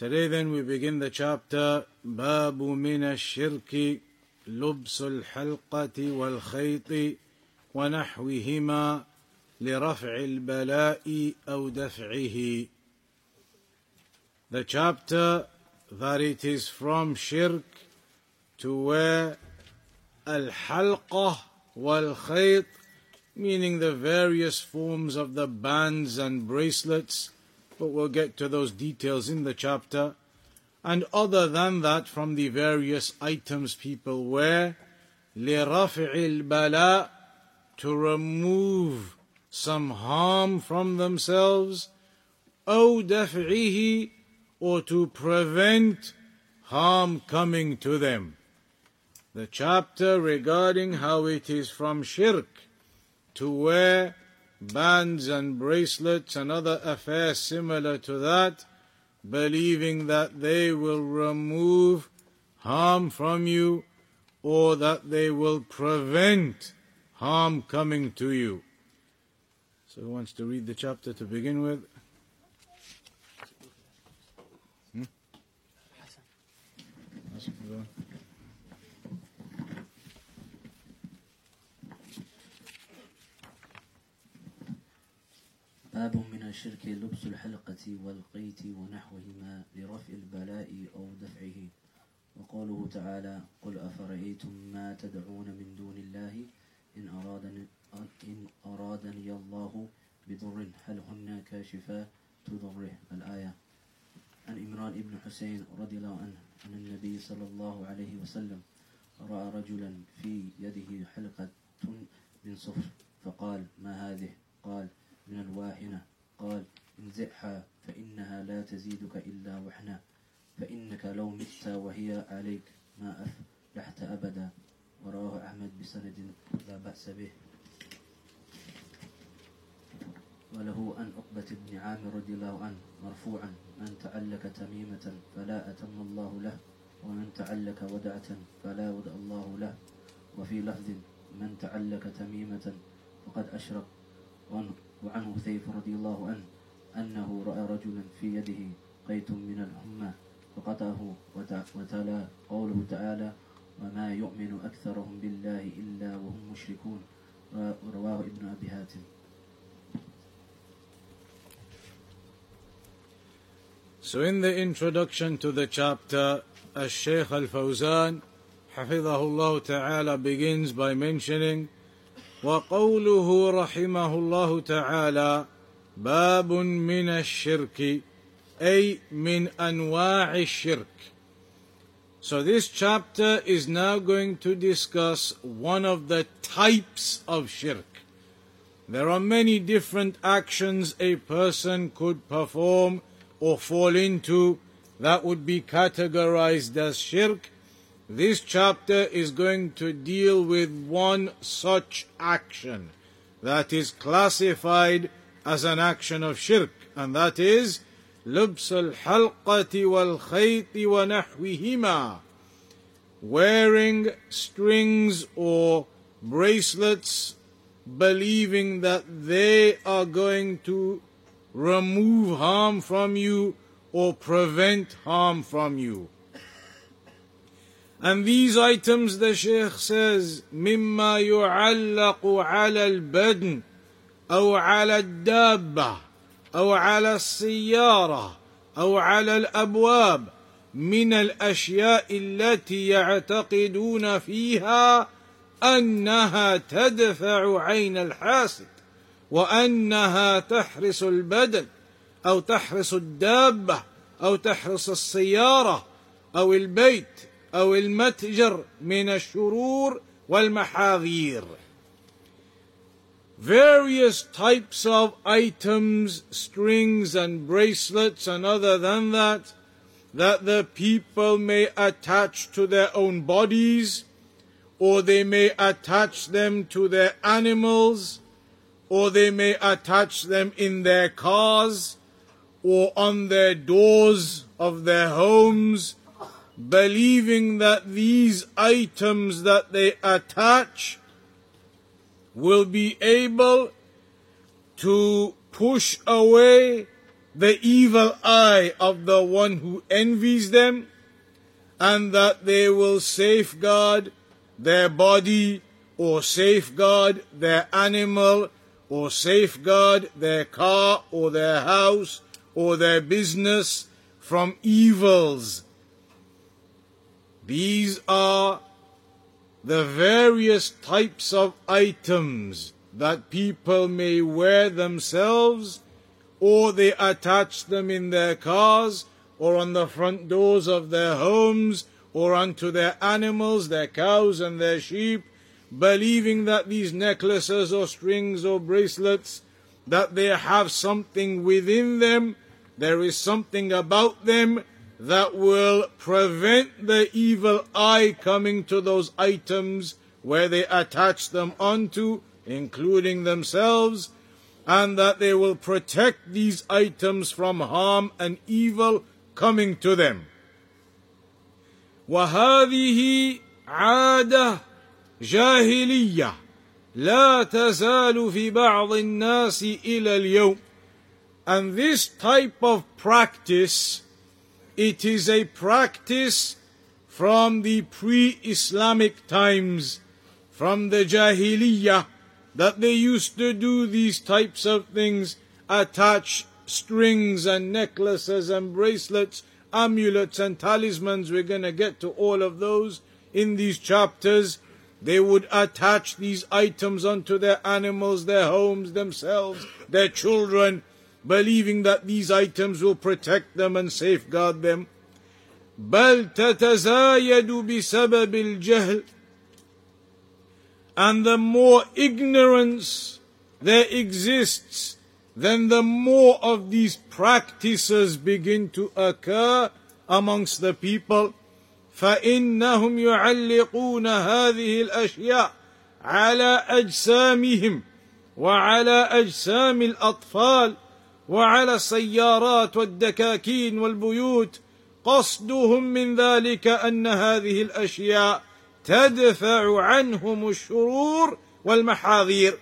Today then we begin the chapter باب من الشرك لبس الحلقة والخيط ونحوهما لرفع البلاء أو دفعه The chapter that it is from shirk to wear al-halqah wal-khayt meaning the various forms of the bands and bracelets but we'll get to those details in the chapter. And other than that, from the various items people wear, لِرَفْعِ الْبَلَاء to remove some harm from themselves, أو دفعه or to prevent harm coming to them. The chapter regarding how it is from shirk to wear bands and bracelets and other affairs similar to that, believing that they will remove harm from you or that they will prevent harm coming to you. So, who wants to read the chapter to begin with? Hmm? باب من الشرك لبس الحلقة والقيت ونحوهما لرفع البلاء أو دفعه. وقوله تعالى قل أفرأيتم ما تدعون من دون الله؟ إن أرادني, إن أرادني الله بضر هل هن كاشفات ضره الآية. عن إمران بن حسين رضي الله عنه عن النبي صلى الله عليه وسلم رأى رجلا في يده حلقة من صفر فقال ما هذه؟ قال من الواهنة قال انزعها فإنها لا تزيدك إلا وحنا فإنك لو مت وهي عليك ما أفلحت أبدا. ورواه أحمد بسند لا بأس به. وله أن عقبة بن عامر رضي الله عنه مرفوعا من تعلق تميمة فلا أتم الله له ومن تعلق ودعة فلا ودع الله له. وفي لفظ من تعلق تميمة فقد أشرك. وعنه حذيف رضي الله عنه أنه رأى رجلا في يده قيت من الحمى فقطعه وتلا قوله تعالى وما يؤمن أكثرهم بالله إلا وهم مشركون. رواه ابن أبي هاتم. So in the introduction to the chapter, Al-Shaykh Al-Fawzan, Hafidhahullah Ta'ala begins by mentioning وقوله رحمه الله تعالى باب من الشرك أي من أنواع الشرك So this chapter is now going to discuss one of the types of shirk. There are many different actions a person could perform or fall into that would be categorized as shirk. This chapter is going to deal with one such action that is classified as an action of shirk, and that is لبس الحلقة والخيط ونحوهما wearing strings or bracelets believing that they are going to remove harm from you or prevent harm from you. And these items, the Shaykh says, مما يعلق على البدن أو على الدابة أو على السيارة أو على الأبواب من الأشياء التي يعتقدون فيها أنها تدفع عين الحاسد وأنها تحرس البدن أو تحرس الدابة أو تحرس السيارة أو البيت أو المتجر من الشرور والمحاذير various types of items, strings and bracelets and other than that that the people may attach to their own bodies, or they may attach them to their animals, or they may attach them in their cars, or on their doors of their homes, believing that these items that they attach will be able to push away the evil eye of the one who envies them, and that they will safeguard their body or safeguard their animal or safeguard their car or their house or their business from evils. These are the various types of items that people may wear themselves or they attach them in their cars or on the front doors of their homes or unto their animals, their cows and their sheep, believing that these necklaces or strings or bracelets, that they have something within them, there is something about them that will prevent the evil eye coming to those items where they attach them onto, including themselves, and that they will protect these items from harm and evil coming to them. وهذه عادة جاهلية لا تزال في بعض الناس إلى اليوم. And this type of practice, it is a practice from the pre-Islamic times, from the Jahiliyyah, that they used to do these types of things, attach strings and necklaces and bracelets, amulets and talismans. We're going to get to all of those in these chapters. They would attach these items onto their animals, their homes, themselves, their children, believing that these items will protect them and safeguard them. بل تتزايد بسبب الجهل and the more ignorance there exists, then the more of these practices begin to occur amongst the people. فإنهم يعلقون هذه الأشياء على أجسامهم وعلى أجسام الأطفال وعلى السيارات والدكاكين والبيوت قصدهم من ذلك أن هذه الأشياء تدفع عنهم الشرور والمحاذير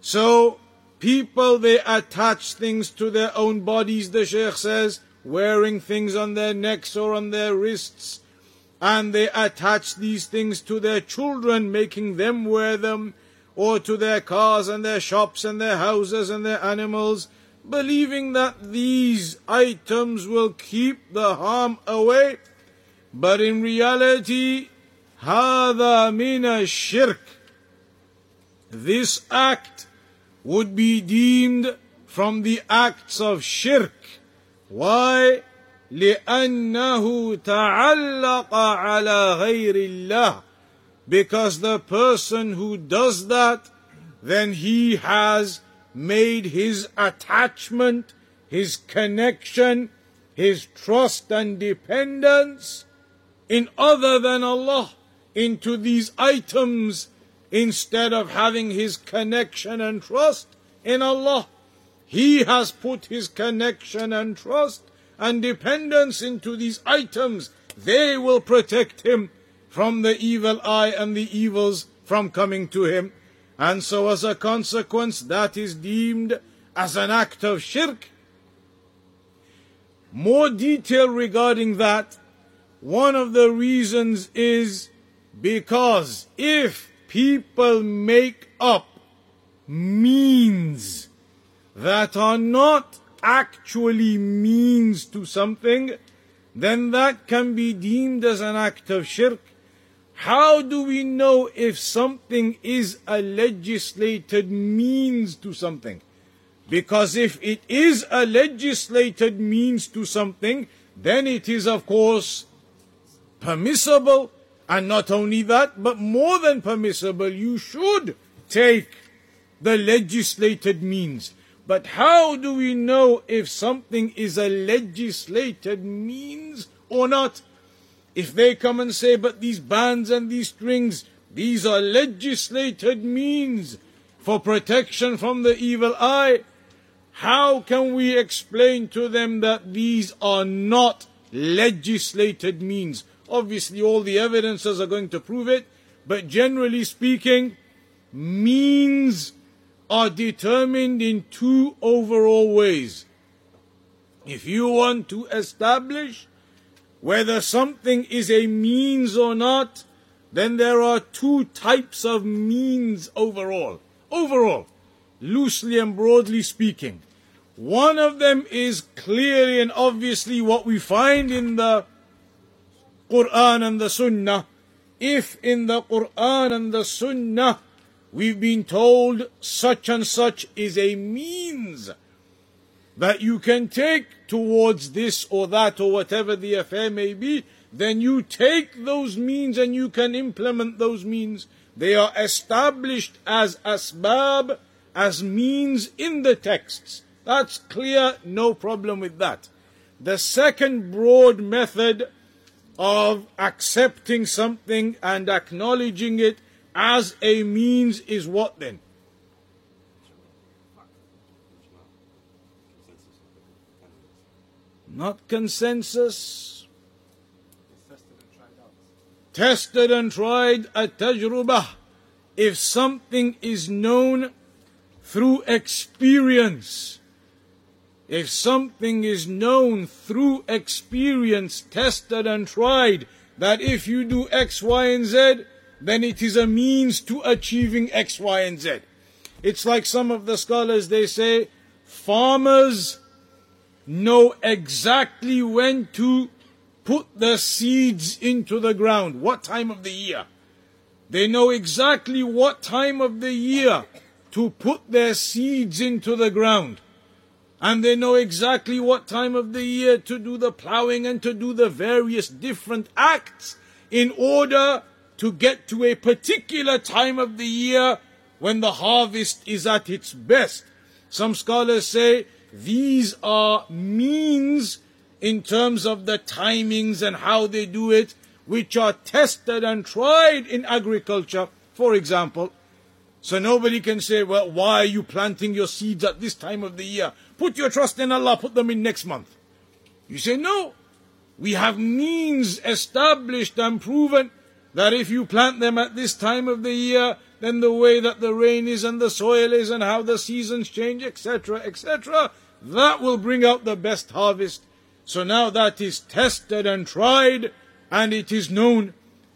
So people they attach things to their own bodies the Sheikh says wearing things on their necks or on their wrists and they attach these things to their children making them wear them or to their cars and their shops and their houses and their animals believing that these items will keep the harm away but in reality هذا من الشرك This act would be deemed from the acts of shirk. Why? لأنه تعلق على غير الله because the person who does that then he has made his attachment, his connection, his trust and dependence in other than Allah into these items instead of having his connection and trust in Allah. He has put his connection and trust and dependence into these items. They will protect him from the evil eye and the evils from coming to him. And so, as a consequence, that is deemed as an act of shirk. More detail regarding that. One of the reasons is because if people make up means that are not actually means to something, then that can be deemed as an act of shirk. How do we know if something is a legislated means to something? Because if it is a legislated means to something, then it is, of course, permissible and not only that, but more than permissible, you should take the legislated means. But how do we know if something is a legislated means or not? If they come and say, but these bands and these strings, these are legislated means for protection from the evil eye, how can we explain to them that these are not legislated means? Obviously, all the evidences are going to prove it, but generally speaking, means are determined in two overall ways. If you want to establish whether something is a means or not, then there are two types of means overall. Overall, loosely and broadly speaking. One of them is clearly and obviously what we find in the Quran and the Sunnah. If in the Quran and the Sunnah we've been told such and such is a means that you can take towards this or that or whatever the affair may be, then you take those means and you can implement those means. They are established as asbab, as means in the texts. That's clear, no problem with that. The second broad method of accepting something and acknowledging it as a means is what then? Not consensus. Tested and tried a tajrubah. If something is known through experience, if something is known through experience, tested and tried, that if you do X, Y, and Z, then it is a means to achieving X, Y, and Z. It's like some of the scholars, they say, farmers know exactly when to put the seeds into the ground, what time of the year. They know exactly what time of the year to put their seeds into the ground. And they know exactly what time of the year to do the plowing and to do the various different acts in order to get to a particular time of the year when the harvest is at its best. Some scholars say these are means in terms of the timings and how they do it, which are tested and tried in agriculture, for example. So nobody can say, well, why are you planting your seeds at this time of the year? Put your trust in Allah, put them in next month. You say, no. We have means established and proven that if you plant them at this time of the year, then the way that the rain is and the soil is and how the seasons change, etc., etc., that will bring out the best harvest. So now that is tested and tried, and it is known.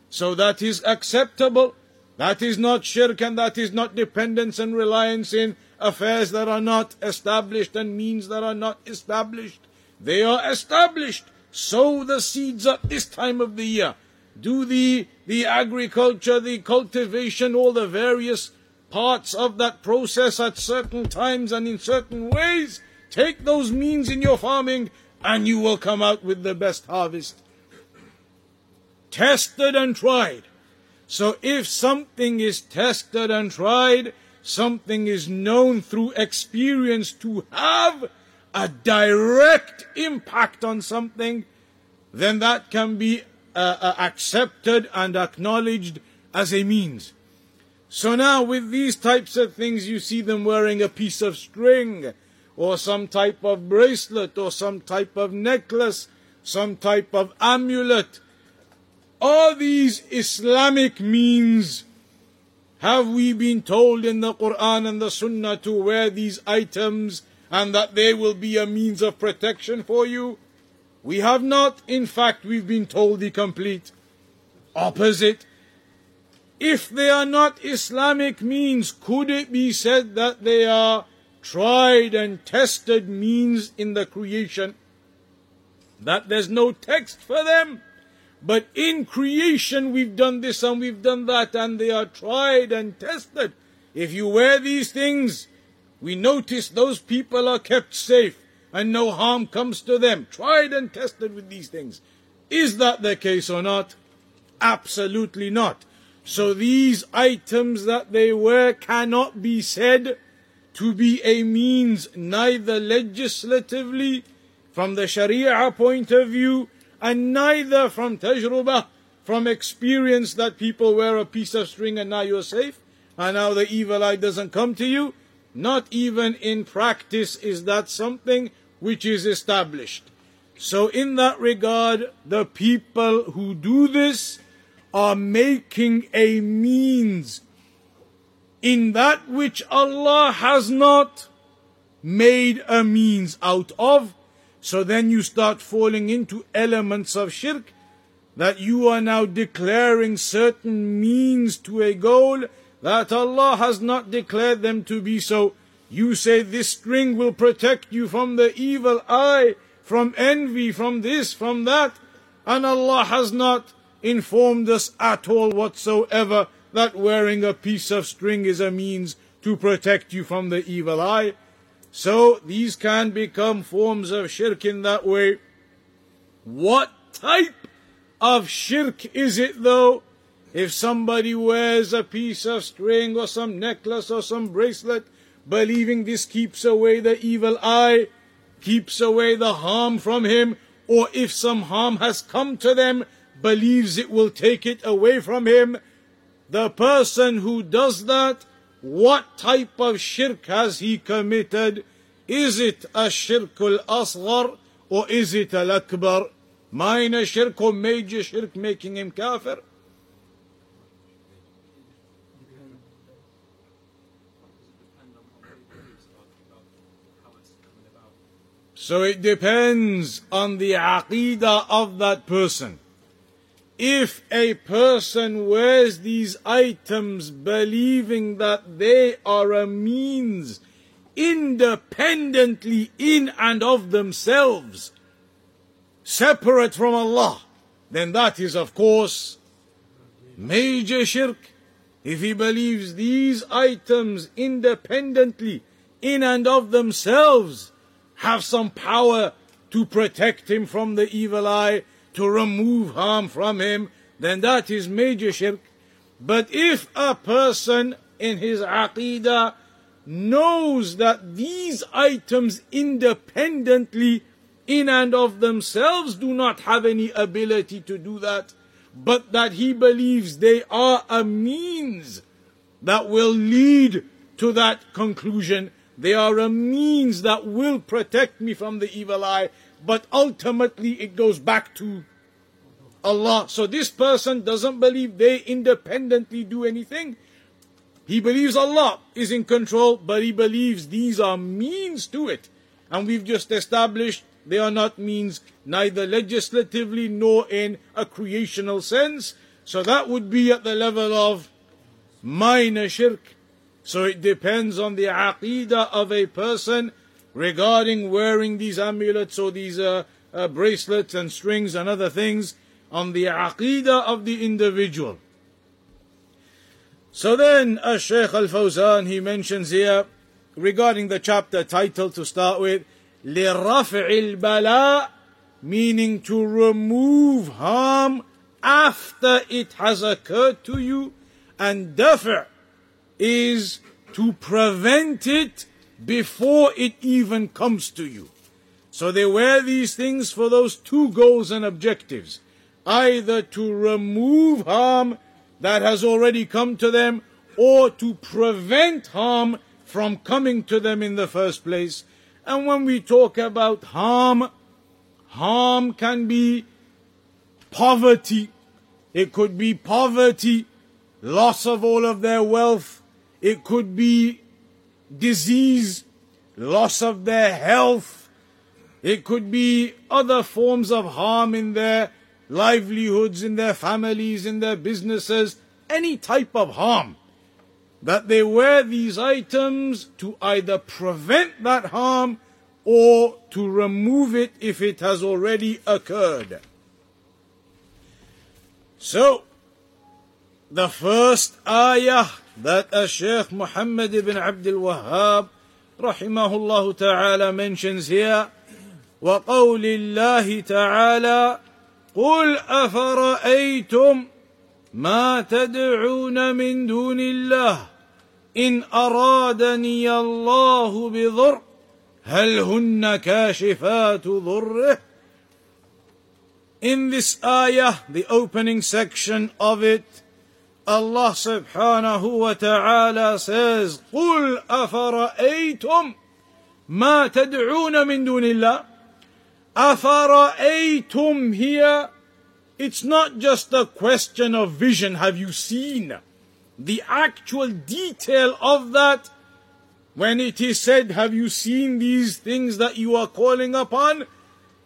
So that is acceptable. That is not shirk and that is not dependence and reliance in affairs that are not established and means that are not established. They are established. Sow the seeds at this time of the year do the, the agriculture, the cultivation, all the various parts of that process at certain times and in certain ways. Take those means in your farming and you will come out with the best harvest. Tested and tried. So if something is tested and tried, something is known through experience to have a direct impact on something, then that can be uh, uh, accepted and acknowledged as a means. So now, with these types of things, you see them wearing a piece of string, or some type of bracelet, or some type of necklace, some type of amulet. Are these Islamic means? Have we been told in the Quran and the Sunnah to wear these items and that they will be a means of protection for you? We have not, in fact, we've been told the complete opposite. If they are not Islamic means, could it be said that they are tried and tested means in the creation? That there's no text for them. But in creation, we've done this and we've done that, and they are tried and tested. If you wear these things, we notice those people are kept safe and no harm comes to them. Tried and tested with these things. Is that the case or not? Absolutely not. So these items that they wear cannot be said to be a means neither legislatively from the Sharia point of view and neither from tajrubah, from experience that people wear a piece of string and now you're safe and now the evil eye doesn't come to you. Not even in practice is that something which is established. So, in that regard, the people who do this are making a means in that which Allah has not made a means out of. So then you start falling into elements of shirk that you are now declaring certain means to a goal that Allah has not declared them to be so. You say this string will protect you from the evil eye, from envy, from this, from that, and Allah has not informed us at all whatsoever that wearing a piece of string is a means to protect you from the evil eye. So these can become forms of shirk in that way. What type of shirk is it though? If somebody wears a piece of string or some necklace or some bracelet, believing this keeps away the evil eye, keeps away the harm from him, or if some harm has come to them, believes it will take it away from him, the person who does that, what type of shirk has he committed? Is it a shirkul asghar or is it al akbar? Minor shirk or major shirk making him kafir? So it depends on the aqidah of that person. If a person wears these items believing that they are a means independently in and of themselves, separate from Allah, then that is of course major shirk. If he believes these items independently in and of themselves have some power to protect him from the evil eye, to remove harm from him, then that is major shirk. But if a person in his aqidah knows that these items independently in and of themselves do not have any ability to do that, but that he believes they are a means that will lead to that conclusion. They are a means that will protect me from the evil eye but ultimately it goes back to Allah. So this person doesn't believe they independently do anything. He believes Allah is in control, but he believes these are means to it. And we've just established they are not means neither legislatively nor in a creational sense. So that would be at the level of minor shirk. So it depends on the aqidah of a person regarding wearing these amulets or these uh, uh, bracelets and strings and other things on the aqidah of the individual. So then, uh, Shaykh Al Fawzan, he mentions here regarding the chapter title to start with, لِرَفْعِ الْبَلَاءِ meaning to remove harm after it has occurred to you, and dafa' is to prevent it before it even comes to you. So they wear these things for those two goals and objectives either to remove harm that has already come to them or to prevent harm from coming to them in the first place. And when we talk about harm, harm can be poverty. It could be poverty, loss of all of their wealth. It could be disease, loss of their health. It could be other forms of harm in their livelihoods, in their families, in their businesses, any type of harm. That they wear these items to either prevent that harm or to remove it if it has already occurred. So, the first ayah that a Sheikh Muhammad ibn Abdul Wahhab rahimahullah ta'ala mentions here وقول الله تعالى قل أفرأيتم ما تدعون من دون الله إن أرادني الله بضر هل هن كاشفات ضره In this ayah, the opening section of it, Allah subhanahu wa ta'ala says, قُلْ أَفَرَأَيْتُمْ مَا تَدْعُونَ مِن دُونِ اللَّهِ أَفَرَأَيْتُمْ here, it's not just a question of vision. Have you seen? The actual detail of that, when it is said, have you seen these things that you are calling upon?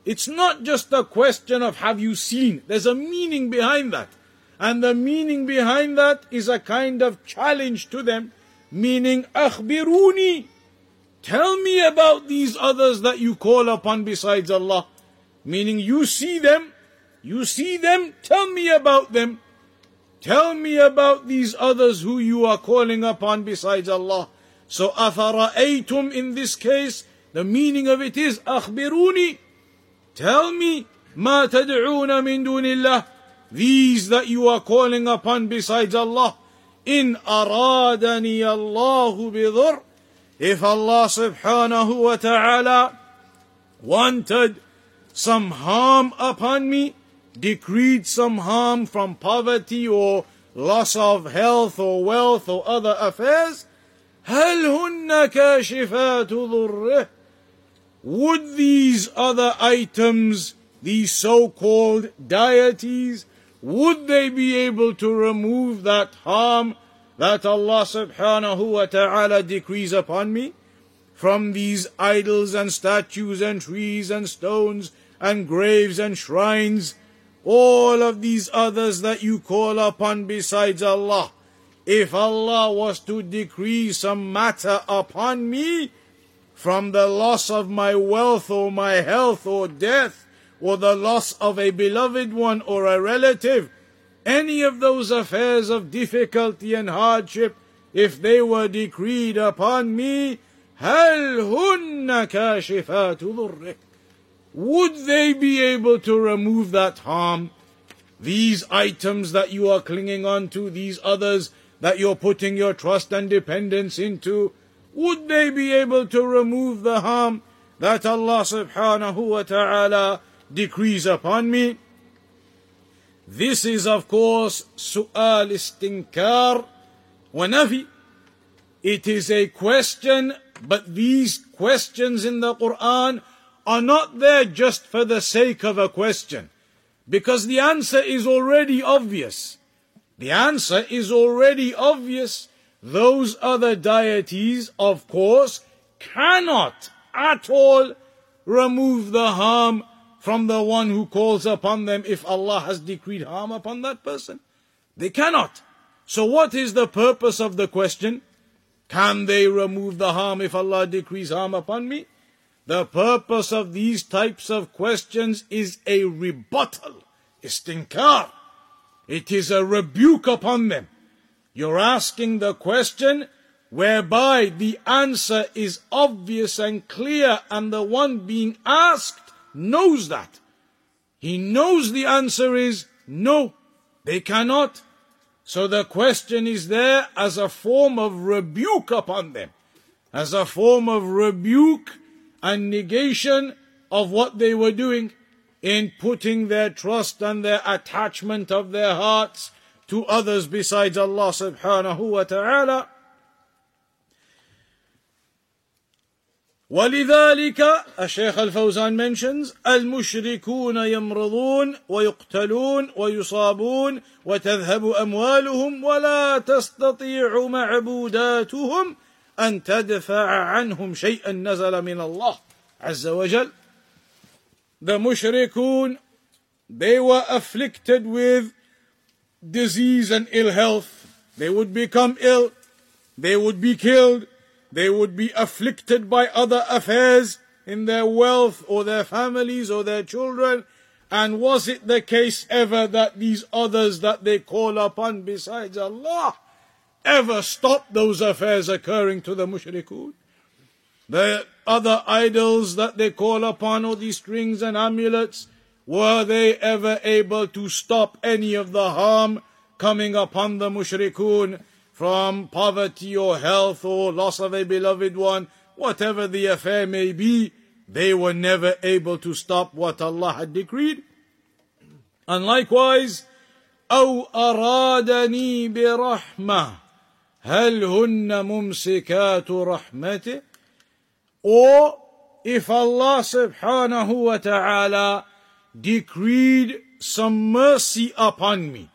It's not just a question of have you seen. There's a meaning behind that. And the meaning behind that is a kind of challenge to them, meaning, أخبروني. Tell me about these others that you call upon besides Allah. Meaning you see them, you see them, tell me about them. Tell me about these others who you are calling upon besides Allah. So أفرأيتم in this case, the meaning of it is أخبروني. Tell me ما تدعون من دون الله these that you are calling upon besides Allah in أرادني الله بضر if Allah subhanahu wa ta'ala wanted some harm upon me decreed some harm from poverty or loss of health or wealth or other affairs هل هن كاشفات ضره would these other items, these so-called deities, would they be able to remove that harm that Allah subhanahu wa ta'ala decrees upon me? From these idols and statues and trees and stones and graves and shrines, all of these others that you call upon besides Allah. If Allah was to decree some matter upon me, from the loss of my wealth or my health or death or the loss of a beloved one or a relative, any of those affairs of difficulty and hardship, if they were decreed upon me, هل هن كاشفات ضره Would they be able to remove that harm? These items that you are clinging on to, these others that you're putting your trust and dependence into, would they be able to remove the harm that Allah subhanahu wa ta'ala decrees upon me? This is of course su'al istinkar wa nafi. It is a question, but these questions in the Quran are not there just for the sake of a question. Because the answer is already obvious. The answer is already obvious those other deities, of course, cannot at all remove the harm from the one who calls upon them if Allah has decreed harm upon that person. They cannot. So what is the purpose of the question? Can they remove the harm if Allah decrees harm upon me? The purpose of these types of questions is a rebuttal, istinkar. It is a rebuke upon them. You're asking the question whereby the answer is obvious and clear, and the one being asked knows that. He knows the answer is no, they cannot. So the question is there as a form of rebuke upon them, as a form of rebuke and negation of what they were doing in putting their trust and their attachment of their hearts to others besides Allah subhanahu wa ta'ala. ولذلك الشيخ الفوزان mentions المشركون يمرضون ويقتلون ويصابون وتذهب أموالهم ولا تستطيع معبوداتهم أن تدفع عنهم شيئا نزل من الله عز وجل The mushrikun, they were afflicted with disease and ill health. They would become ill. They would be killed. They would be afflicted by other affairs in their wealth or their families or their children. And was it the case ever that these others that they call upon besides Allah ever stopped those affairs occurring to the mushrikun? The other idols that they call upon, or these strings and amulets, were they ever able to stop any of the harm coming upon the mushrikun from poverty or health or loss of a beloved one, whatever the affair may be, they were never able to stop what Allah had decreed. And likewise, أو أرادني برحمة هل هن ممسكات رحمته or if Allah subhanahu wa ta'ala decreed some mercy upon me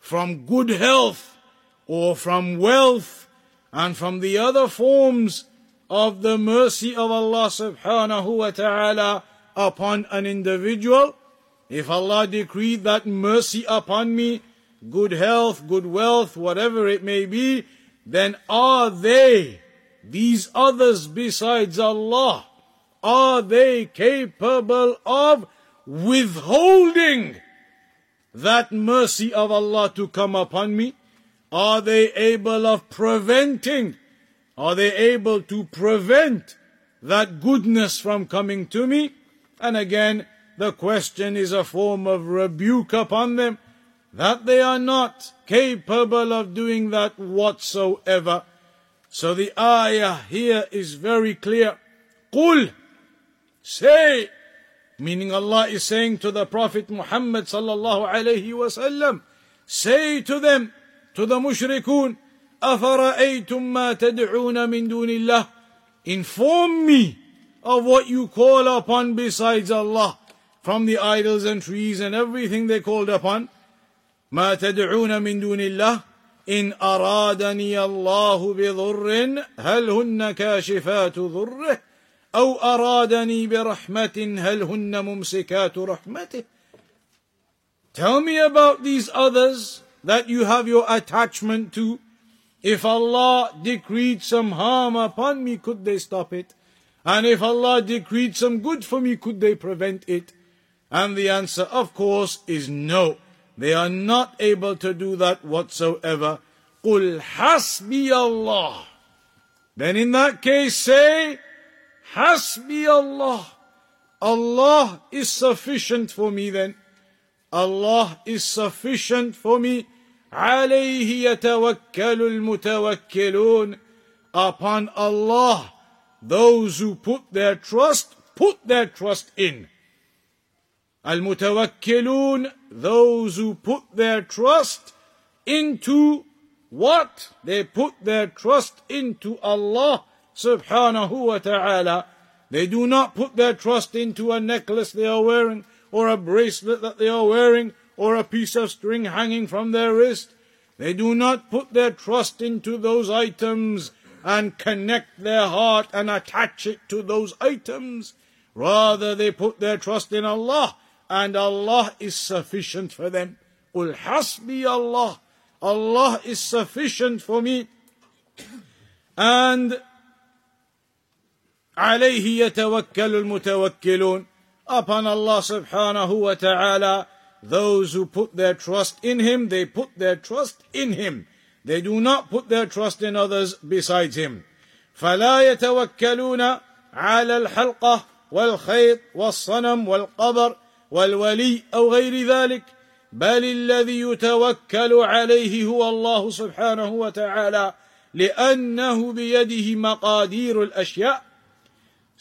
from good health or from wealth and from the other forms of the mercy of Allah subhanahu wa ta'ala upon an individual, if Allah decreed that mercy upon me, good health, good wealth, whatever it may be, then are they, these others besides Allah, are they capable of withholding that mercy of Allah to come upon me? Are they able of preventing? Are they able to prevent that goodness from coming to me? And again, the question is a form of rebuke upon them that they are not capable of doing that whatsoever. So the ayah here is very clear. Qul, say, meaning Allah is saying to the Prophet Muhammad sallallahu alayhi wasallam, say to them, to the mushrikun, أَفَرَأَيْتُم مَّا تَدْعُونَ مِن دُونِ اللَّهِ Inform me of what you call upon besides Allah, from the idols and trees and everything they called upon. ما تدعون من دون الله إن أرادني الله بضر هل هن كاشفات ضره أو أرادني برحمة هل هن ممسكات رحمته Tell me about these others that you have your attachment to. If Allah decreed some harm upon me, could they stop it? And if Allah decreed some good for me, could they prevent it? And the answer, of course, is no. They are not able to do that whatsoever. قُلْ حَسْبِيَ Allah. Then in that case say, حَسْبِيَ Allah. Allah is sufficient for me then. Allah is sufficient for me. عليه يتوكل المتوكلون. Upon Allah, those who put their trust, put their trust in. Al-mutawakkilun, those who put their trust into what? They put their trust into Allah subhanahu wa ta'ala. They do not put their trust into a necklace they are wearing, or a bracelet that they are wearing, or a piece of string hanging from their wrist. They do not put their trust into those items and connect their heart and attach it to those items. Rather, they put their trust in Allah and Allah is sufficient for them. Qul hasbi Allah. Allah is sufficient for me. And عليه يتوكل المتوكلون upon Allah subhanahu wa ta'ala those who put their trust in him they put their trust in him. They do not put their trust in others besides him. فلا يتوكلون على الحلقة والخيط والصنم والقبر والولي أو غير ذلك بل الذي يتوكل عليه هو الله سبحانه وتعالى لأنه بيده مقادير الأشياء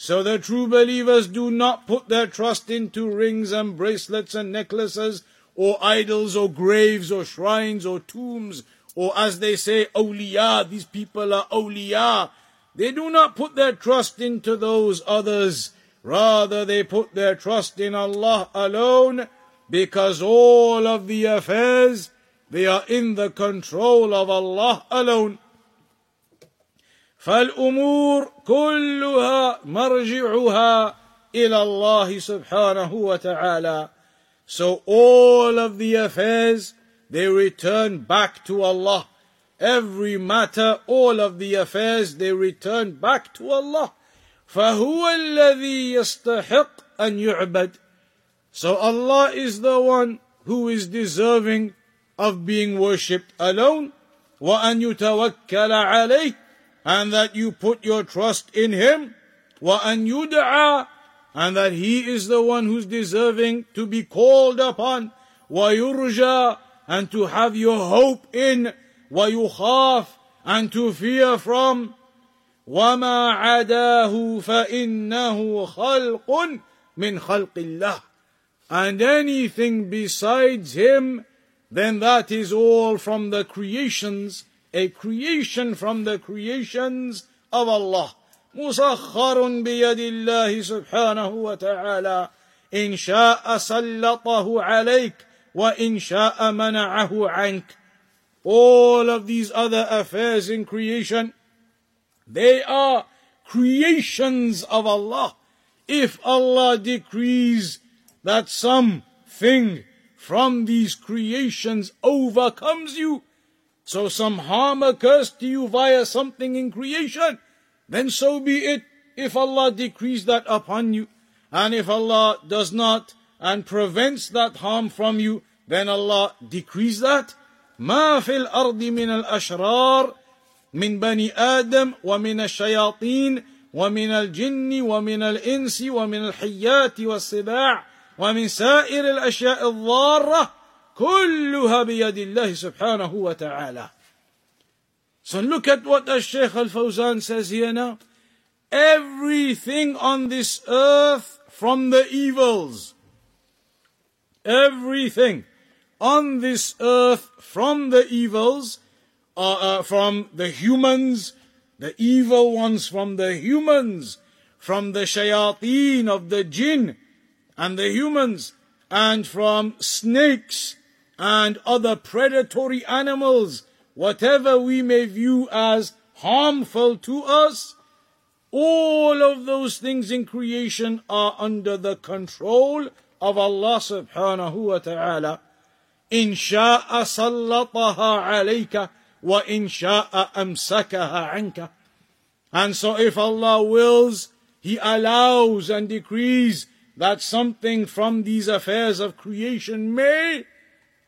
So the true believers do not put their trust into rings and bracelets and necklaces or idols or graves or shrines or tombs or as they say awliya, these people are awliya. They do not put their trust into those others Rather, they put their trust in Allah alone because all of the affairs they are in the control of Allah alone. فالأمور كلها مرجعها إلى الله سبحانه وتعالى. So all of the affairs they return back to Allah. Every matter, all of the affairs they return back to Allah. فهو الذي يستحق أن يعبد So Allah is the one who is deserving of being worshipped alone وأن يتوكل عليه and that you put your trust in him وأن يدعى and that he is the one who's deserving to be called upon ويرجى and to have your hope in ويخاف and to fear from وما عداه فإنه خلق من خلق الله and anything besides him then that is all from the creations a creation from the creations of Allah مسخر بيد الله سبحانه وتعالى إن شاء سلطه عليك وإن شاء منعه عنك all of these other affairs in creation they are creations of Allah if Allah decrees that something from these creations overcomes you so some harm occurs to you via something in creation then so be it if Allah decrees that upon you. And if Allah does not and prevents that harm from you, then Allah decrees that. ما في الأرض من الأشرار من بني آدم ومن الشياطين ومن الجن ومن الإنس ومن الحيات والسباع ومن سائر الأشياء الضارة كلها بيد الله سبحانه وتعالى so look at what the Shaykh Al Fawzan says here now. Everything on this earth from the evils. Everything on this earth from the evils, uh, uh, from the humans, the evil ones from the humans, from the shayateen of the jinn and the humans, and from snakes and other predatory animals whatever we may view as harmful to us, all of those things in creation are under the control of Allah subhanahu wa ta'ala. إن شاء سلطها عليك وإن شاء أمسكها عنك. And so if Allah wills, He allows and decrees that something from these affairs of creation may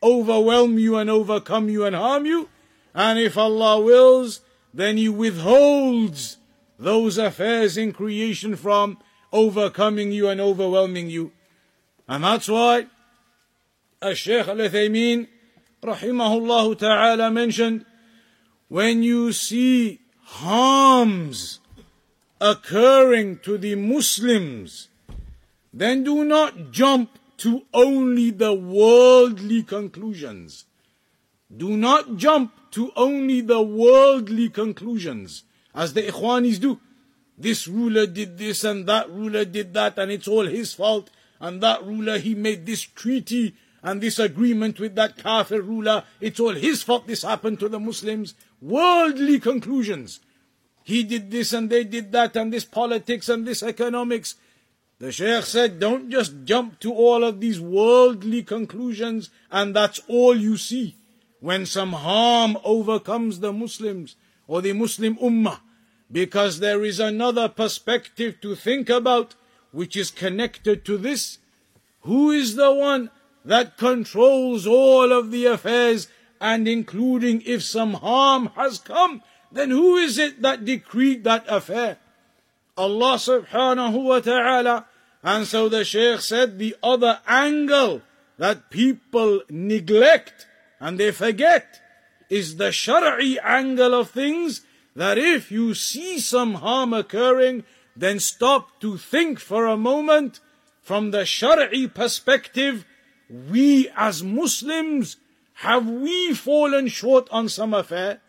overwhelm you and overcome you and harm you. And if Allah wills, then He withholds those affairs in creation from overcoming you and overwhelming you. And that's why Shaykh Al Uthaymeen, rahimahullah ta'ala, mentioned when you see harms occurring to the Muslims, then do not jump to only the worldly conclusions. Do not jump to only the worldly conclusions, as the Ikhwanis do. This ruler did this and that ruler did that, and it's all his fault. And that ruler, he made this treaty and this agreement with that kafir ruler. It's all his fault this happened to the Muslims. Worldly conclusions. He did this and they did that, and this politics and this economics. The Shaykh said, don't just jump to all of these worldly conclusions, and that's all you see when some harm overcomes the Muslims or the Muslim Ummah, because there is another perspective to think about which is connected to this. Who is the one that controls all of the affairs and including if some harm has come, then who is it that decreed that affair? Allah subhanahu wa ta'ala. And so the Shaykh said the other angle that people neglect and they forget is the Shari angle of things that if you see some harm occurring, then stop to think for a moment from the Shari perspective. We as Muslims, have we fallen short on some affair?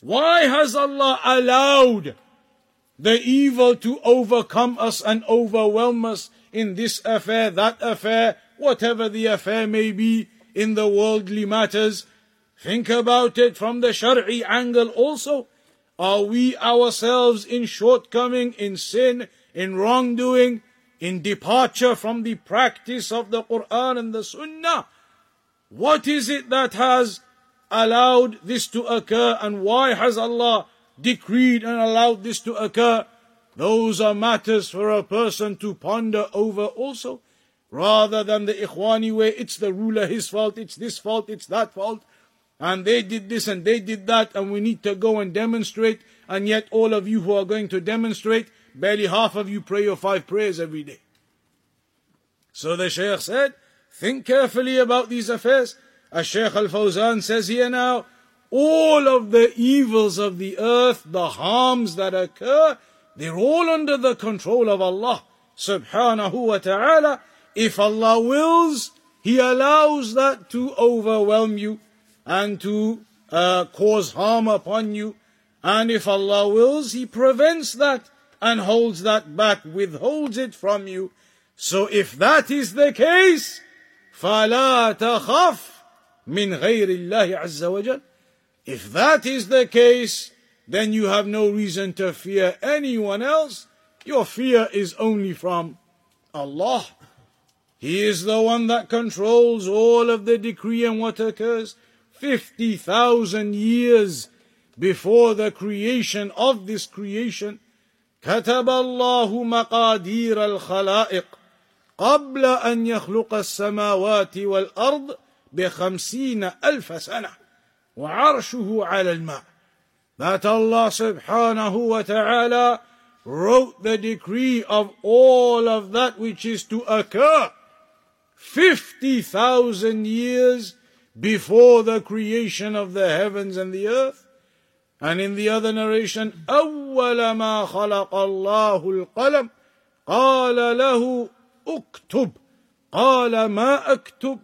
Why has Allah allowed the evil to overcome us and overwhelm us in this affair, that affair, whatever the affair may be? in the worldly matters. Think about it from the Shari angle also. Are we ourselves in shortcoming, in sin, in wrongdoing, in departure from the practice of the Quran and the Sunnah? What is it that has allowed this to occur and why has Allah decreed and allowed this to occur? Those are matters for a person to ponder over also rather than the Ikhwani way, it's the ruler, his fault, it's this fault, it's that fault. And they did this and they did that, and we need to go and demonstrate. And yet, all of you who are going to demonstrate, barely half of you pray your five prayers every day. So the Shaykh said, think carefully about these affairs. As Shaykh Al Fawzan says here now, all of the evils of the earth, the harms that occur, they're all under the control of Allah subhanahu wa ta'ala. If Allah wills, He allows that to overwhelm you and to uh, cause harm upon you. And if Allah wills, He prevents that and holds that back, withholds it from you. So if that is the case, فَلَا تَخَفْ مِنْ غَيْرِ اللَّهِ عَزَّ وَجَلَ If that is the case, then you have no reason to fear anyone else. Your fear is only from Allah. He is the one that controls all of the decree and what occurs 50,000 years before the creation of this creation. كتب الله مقادير الخلائق قبل أن يخلق السماوات والأرض بخمسين ألف سنة وعرشه على الماء that Allah subhanahu wa ta'ala wrote the decree of all of that which is to occur 50,000 years before the creation of the heavens and the earth. And in the other narration, أول ما خلق الله القلم قال له اكتب قال ما اكتب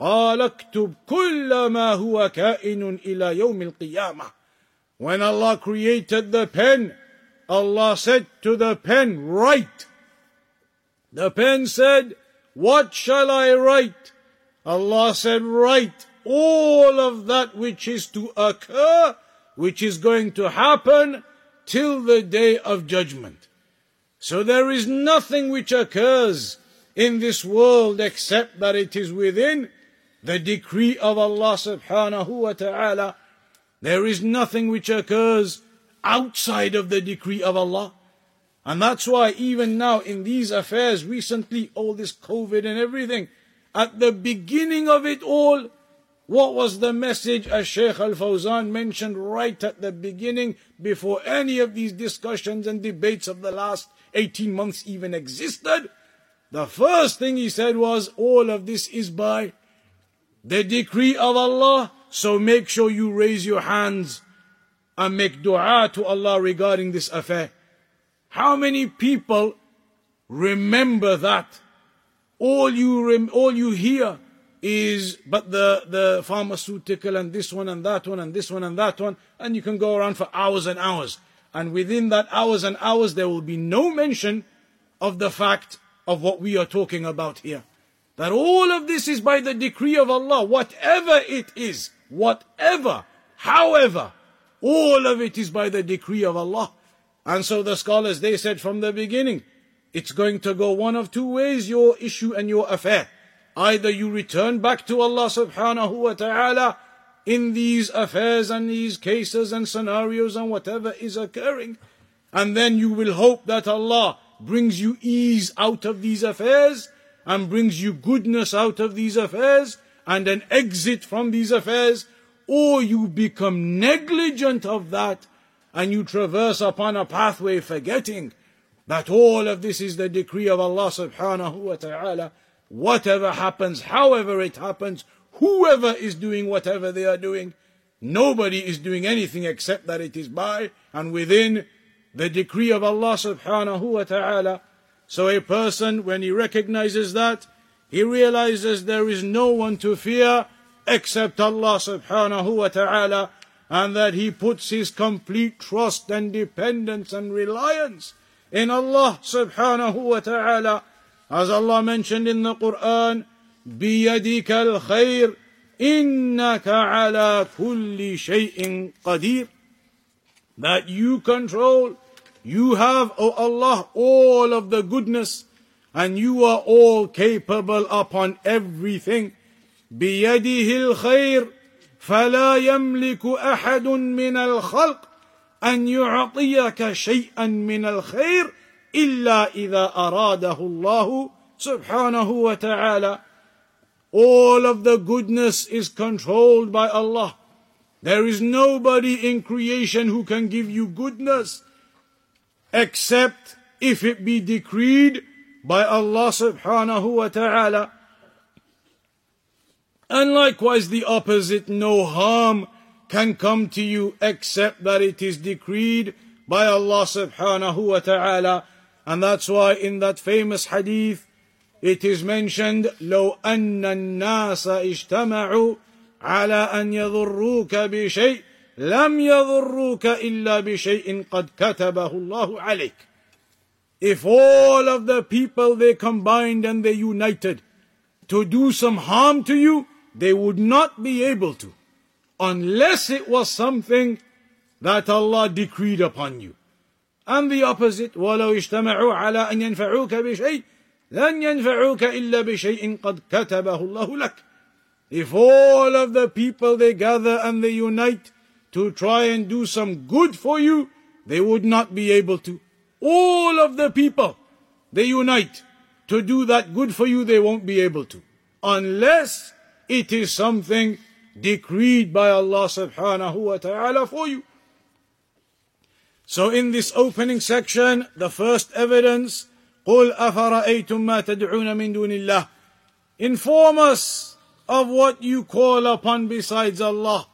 قال اكتب كل ما هو كائن إلى يوم القيامة When Allah created the pen, Allah said to the pen, write. The pen said, what shall I write? Allah said, write all of that which is to occur, which is going to happen till the day of judgment. So there is nothing which occurs in this world except that it is within the decree of Allah subhanahu wa ta'ala. There is nothing which occurs outside of the decree of Allah. And that's why even now in these affairs, recently, all this COVID and everything, at the beginning of it all, what was the message as Sheikh Al Fawzan mentioned right at the beginning before any of these discussions and debates of the last 18 months even existed? The first thing he said was, all of this is by the decree of Allah, so make sure you raise your hands and make dua to Allah regarding this affair. How many people remember that? All you, rem- all you hear is but the, the pharmaceutical and this one and that one and this one and that one, and you can go around for hours and hours. And within that hours and hours, there will be no mention of the fact of what we are talking about here. That all of this is by the decree of Allah, whatever it is, whatever, however, all of it is by the decree of Allah. And so the scholars, they said from the beginning, it's going to go one of two ways, your issue and your affair. Either you return back to Allah subhanahu wa ta'ala in these affairs and these cases and scenarios and whatever is occurring, and then you will hope that Allah brings you ease out of these affairs and brings you goodness out of these affairs and an exit from these affairs, or you become negligent of that and you traverse upon a pathway forgetting that all of this is the decree of Allah subhanahu wa ta'ala. Whatever happens, however it happens, whoever is doing whatever they are doing, nobody is doing anything except that it is by and within the decree of Allah subhanahu wa ta'ala. So a person, when he recognizes that, he realizes there is no one to fear except Allah subhanahu wa ta'ala, and that he puts his complete trust and dependence and reliance in Allah subhanahu wa ta'ala. As Allah mentioned in the Quran, بِيَدِكَ الْخَيْرِ إِنَّكَ عَلَى كُلِّ شَيْءٍ قَدِيرٌ That you control you have, O Allah, all of the goodness, and you are all capable upon everything. بيده الخير فلا يملك أحد من الخلق أن يعطيك شيئا من الخير إلا إذا أراده الله سبحانه وتعالى. All of the goodness is controlled by Allah. There is nobody in creation who can give you goodness except if it be decreed by Allah subhanahu wa ta'ala. And likewise the opposite, no harm can come to you except that it is decreed by Allah subhanahu wa ta'ala. And that's why in that famous hadith, it is mentioned, لو أن الناس اجتمعوا على أن يضروك بشيء لم يضروك إلا بشيء قد كتبه الله عليك. If all of the people they combined and they united to do some harm to you, they would not be able to unless it was something that Allah decreed upon you. And the opposite, وَلَوْ اجْتَمَعُوا عَلَىٰ أَن يَنْفَعُوكَ بِشَيْءٍ لَنْ يَنْفَعُوكَ إِلَّا بِشَيْءٍ قَدْ كَتَبَهُ اللَّهُ لَكَ If all of the people they gather and they unite to try and do some good for you, they would not be able to. All of the people, they unite to do that good for you, they won't be able to. Unless it is something decreed by Allah subhanahu wa ta'ala for you. So in this opening section, the first evidence, قُلْ أَفَرَأَيْتُم مَا تَدْعُونَ مِن دُونِ اللَّهِ Inform us of what you call upon besides Allah.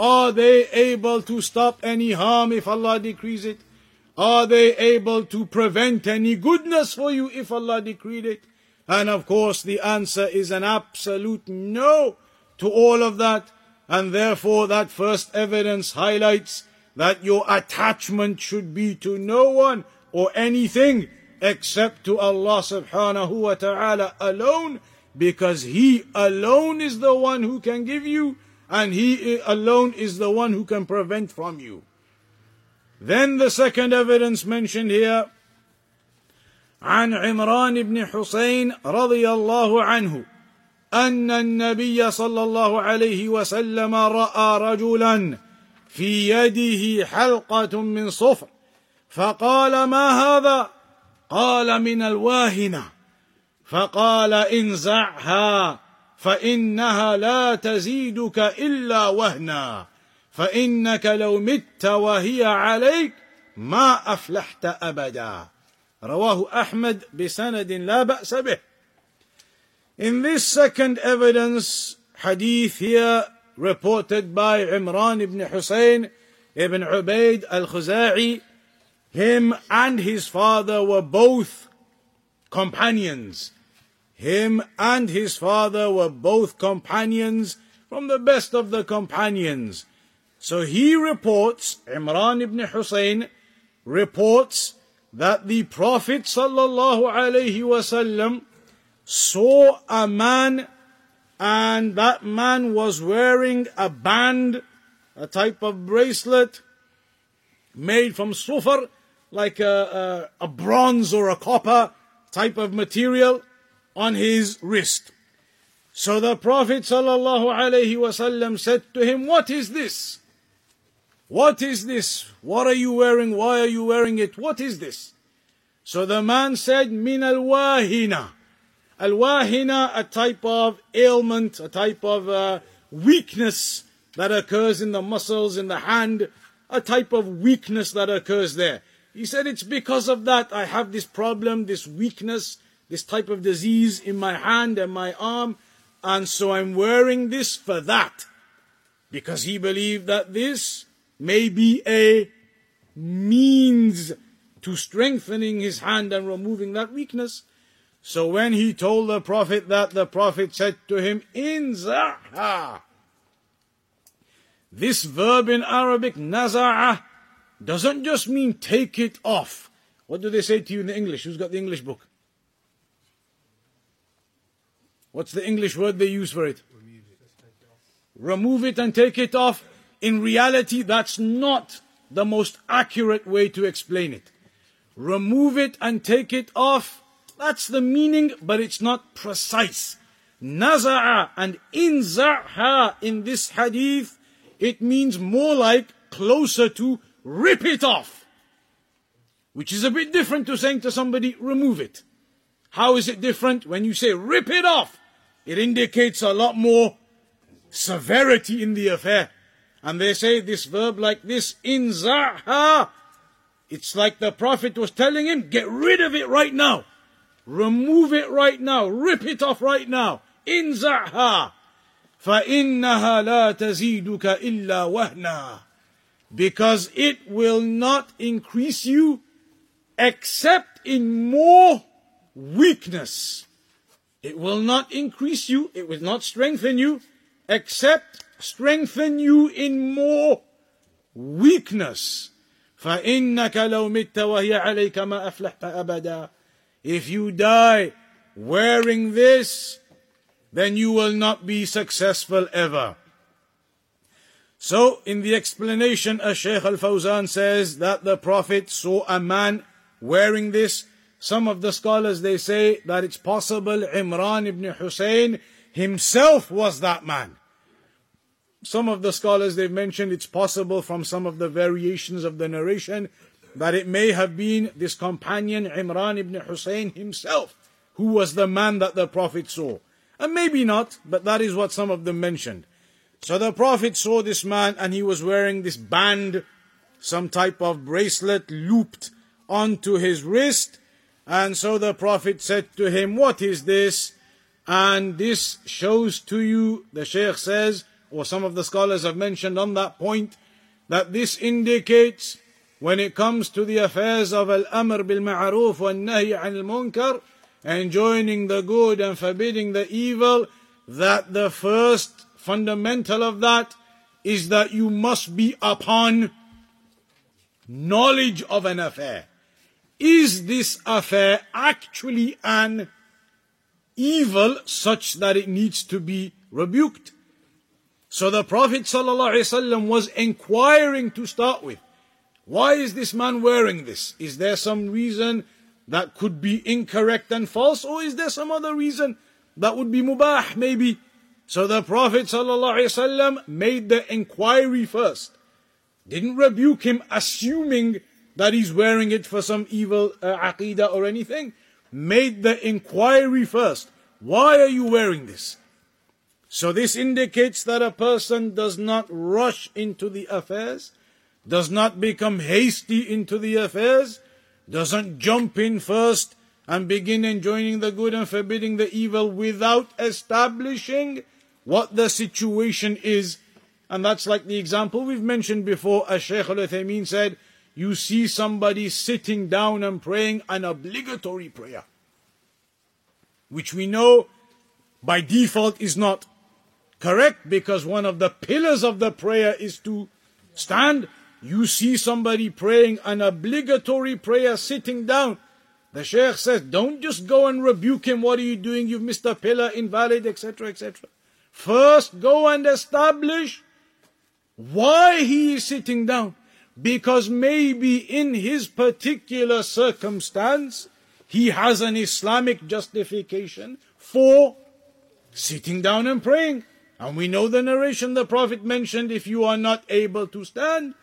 Are they able to stop any harm if Allah decrees it? Are they able to prevent any goodness for you if Allah decreed it? And of course, the answer is an absolute no to all of that. And therefore, that first evidence highlights that your attachment should be to no one or anything except to Allah subhanahu wa ta'ala alone, because He alone is the one who can give you, and He alone is the one who can prevent from you. Then the second evidence mentioned here عن عمران بن حسين رضي الله عنه أن النبي صلى الله عليه وسلم رأى رجلا في يده حلقة من صفر فقال ما هذا؟ قال من الواهنة. فقال انزعها. فإنها لا تزيدك إلا وهنا فإنك لو مت وهي عليك ما أفلحت أبدا رواه أحمد بسند لا بأس به In this second evidence hadith here reported by Imran ibn Hussein ibn Ubaid al-Khuza'i, him and his father were both companions. Him and his father were both companions from the best of the companions. So he reports, Imran ibn Hussein reports that the Prophet sallallahu alaihi wasallam saw a man and that man was wearing a band, a type of bracelet made from sufar, like a, a, a bronze or a copper type of material on his wrist. So the Prophet ﷺ said to him, What is this? What is this? What are you wearing? Why are you wearing it? What is this? So the man said, Min al wahina. Al wahina, a type of ailment, a type of uh, weakness that occurs in the muscles, in the hand, a type of weakness that occurs there. He said, It's because of that I have this problem, this weakness, this type of disease in my hand and my arm, and so I'm wearing this for that. Because he believed that this may be a means to strengthening his hand and removing that weakness. So when he told the Prophet that, the Prophet said to him, Inzaha. This verb in Arabic, naza'a, doesn't just mean take it off. What do they say to you in the English? Who's got the English book? What's the English word they use for it? Remove it and take it off. In reality, that's not the most accurate way to explain it. Remove it and take it off. That's the meaning, but it's not precise. Naza'a and inza'ha in this hadith, it means more like closer to rip it off. Which is a bit different to saying to somebody, remove it. How is it different? When you say rip it off, it indicates a lot more severity in the affair. And they say this verb like this, inzaha. It's like the Prophet was telling him, get rid of it right now. Remove it right now. Rip it off right now. Inzaha. فإنها لا تزيدك إلا وهنا because it will not increase you except in more weakness. It will not increase you, it will not strengthen you, except strengthen you in more weakness. فإنك لو مت وهي عليك ما أفلحت أبدا. If you die wearing this, then you will not be successful ever. So, in the explanation, a Shaykh al Fawzan says that the Prophet saw a man wearing this. some of the scholars they say that it's possible Imran ibn Hussein himself was that man. Some of the scholars they've mentioned it's possible from some of the variations of the narration that it may have been this companion Imran ibn Hussein himself who was the man that the Prophet saw. And maybe not, but that is what some of them mentioned. So the Prophet saw this man and he was wearing this band, some type of bracelet looped onto his wrist. And so the Prophet said to him, What is this? And this shows to you, the Shaykh says, or some of the scholars have mentioned on that point, that this indicates when it comes to the affairs of al-amr bil ma'ruf wa nahy al munkar, enjoining the good and forbidding the evil, that the first fundamental of that is that you must be upon knowledge of an affair. Is this affair actually an evil such that it needs to be rebuked? So the Prophet ﷺ was inquiring to start with. Why is this man wearing this? Is there some reason that could be incorrect and false, or is there some other reason that would be mubah, maybe? So the Prophet ﷺ made the inquiry first. Didn't rebuke him assuming that he's wearing it for some evil uh, aqidah or anything. Made the inquiry first. Why are you wearing this? So this indicates that a person does not rush into the affairs, does not become hasty into the affairs, doesn't jump in first and begin enjoining the good and forbidding the evil without establishing what the situation is. And that's like the example we've mentioned before, as Shaykh al said, you see somebody sitting down and praying an obligatory prayer, which we know by default is not correct because one of the pillars of the prayer is to stand. You see somebody praying an obligatory prayer sitting down. The Shaykh says, don't just go and rebuke him. What are you doing? You've missed a pillar, invalid, etc., etc. First, go and establish why he is sitting down. Because maybe in his particular circumstance, he has an Islamic justification for sitting down and praying. And we know the narration the Prophet mentioned if you are not able to stand,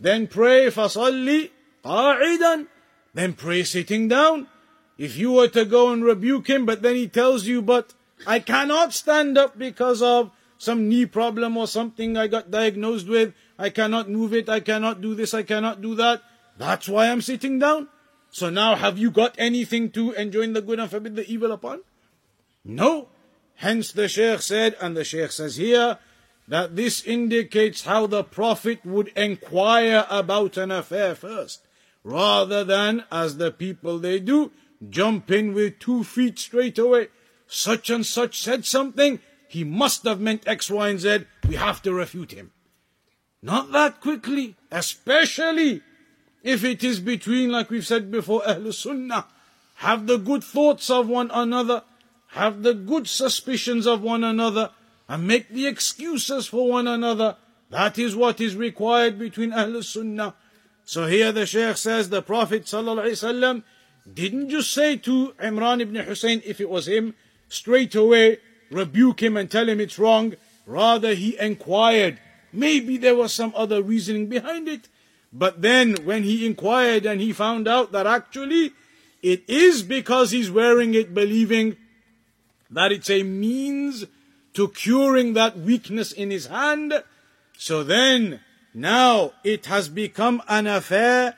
then pray fasalli qa'idan. Then pray sitting down. If you were to go and rebuke him, but then he tells you, but I cannot stand up because of some knee problem or something I got diagnosed with. I cannot move it. I cannot do this. I cannot do that. That's why I'm sitting down. So now have you got anything to enjoin the good and forbid the evil upon? No. Hence the Shaykh said, and the Shaykh says here, that this indicates how the Prophet would inquire about an affair first, rather than, as the people they do, jump in with two feet straight away such and such said something, he must have meant X, Y, and Z, we have to refute him. Not that quickly, especially if it is between, like we've said before, Ahlul Sunnah. Have the good thoughts of one another, have the good suspicions of one another, and make the excuses for one another. That is what is required between Ahlul Sunnah. So here the Shaykh says the Prophet ﷺ didn't just say to Imran ibn Hussein, if it was him, straight away rebuke him and tell him it's wrong. Rather, he inquired. Maybe there was some other reasoning behind it. But then, when he inquired and he found out that actually it is because he's wearing it, believing that it's a means to curing that weakness in his hand, so then now it has become an affair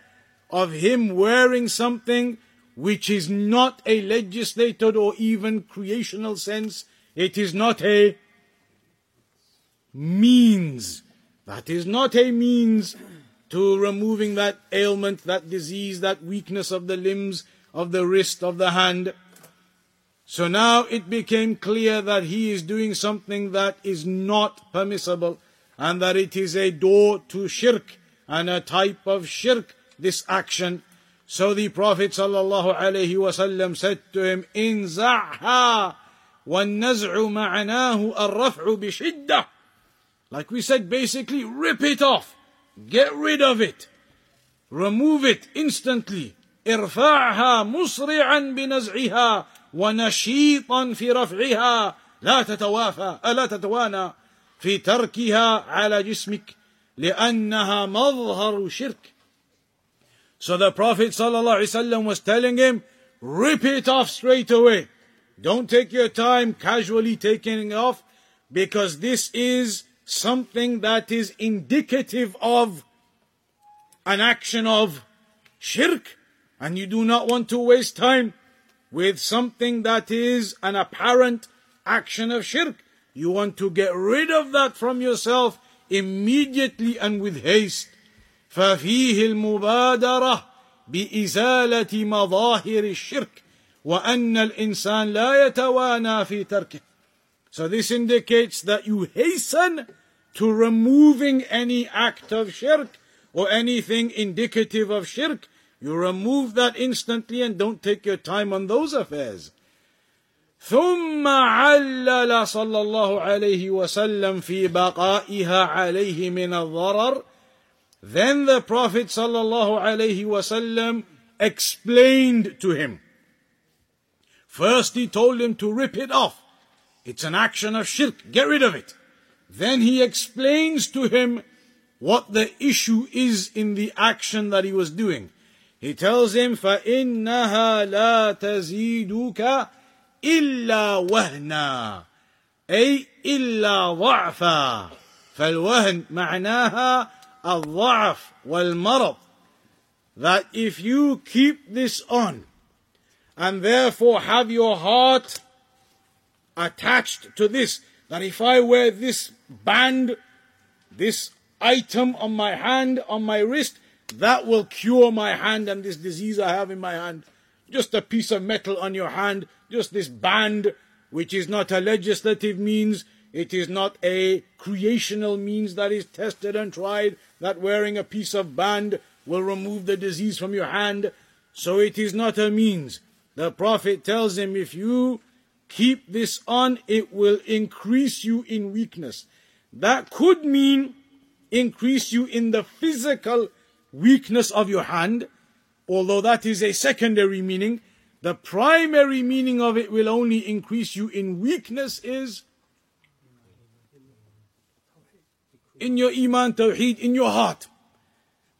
of him wearing something which is not a legislated or even creational sense. It is not a means. That is not a means to removing that ailment, that disease, that weakness of the limbs, of the wrist, of the hand. So now it became clear that he is doing something that is not permissible and that it is a door to shirk and a type of shirk, this action. So the Prophet ﷺ said to him, إن زعها والنزع معناه الرفع بشدة. Like we said, basically, rip it off. Get rid of it. Remove it instantly. ارفعها مسرعا بنزعها ونشيطا في رفعها لا تتوافى لا تتوانى في تركها على جسمك لأنها مظهر شرك So the Prophet ﷺ was telling him, rip it off straight away. Don't take your time casually taking it off because this is something that is indicative of an action of shirk and you do not want to waste time with something that is an apparent action of shirk. You want to get rid of that from yourself immediately and with haste. ففيه المبادرة بإزالة مظاهر الشرك وأن الإنسان لا يتوانى في تركه. So this indicates that you hasten to removing any act of shirk or anything indicative of shirk. You remove that instantly and don't take your time on those affairs. ثم علل صلى الله عليه وسلم في بقائها عليه من الضرر Then the Prophet صلى الله عليه وسلم explained to him. First he told him to rip it off. It's an action of shirk. Get rid of it. Then he explains to him what the issue is in the action that he was doing. He tells him, فَإِنَّهَا لَا تَزِيدُكَ إِلَّا وَهْنًا أي إلا ضعفا فالوهن معناها الضعف والمرض that if you keep this on and therefore have your heart attached to this that if I wear this band this item on my hand on my wrist that will cure my hand and this disease I have in my hand just a piece of metal on your hand just this band which is not a legislative means, it is not a creational means that is tested and tried, that wearing a piece of band will remove the disease from your hand. So it is not a means. The Prophet tells him, if you keep this on, it will increase you in weakness. That could mean increase you in the physical weakness of your hand, although that is a secondary meaning. The primary meaning of it will only increase you in weakness is in your iman tawheed, in your heart.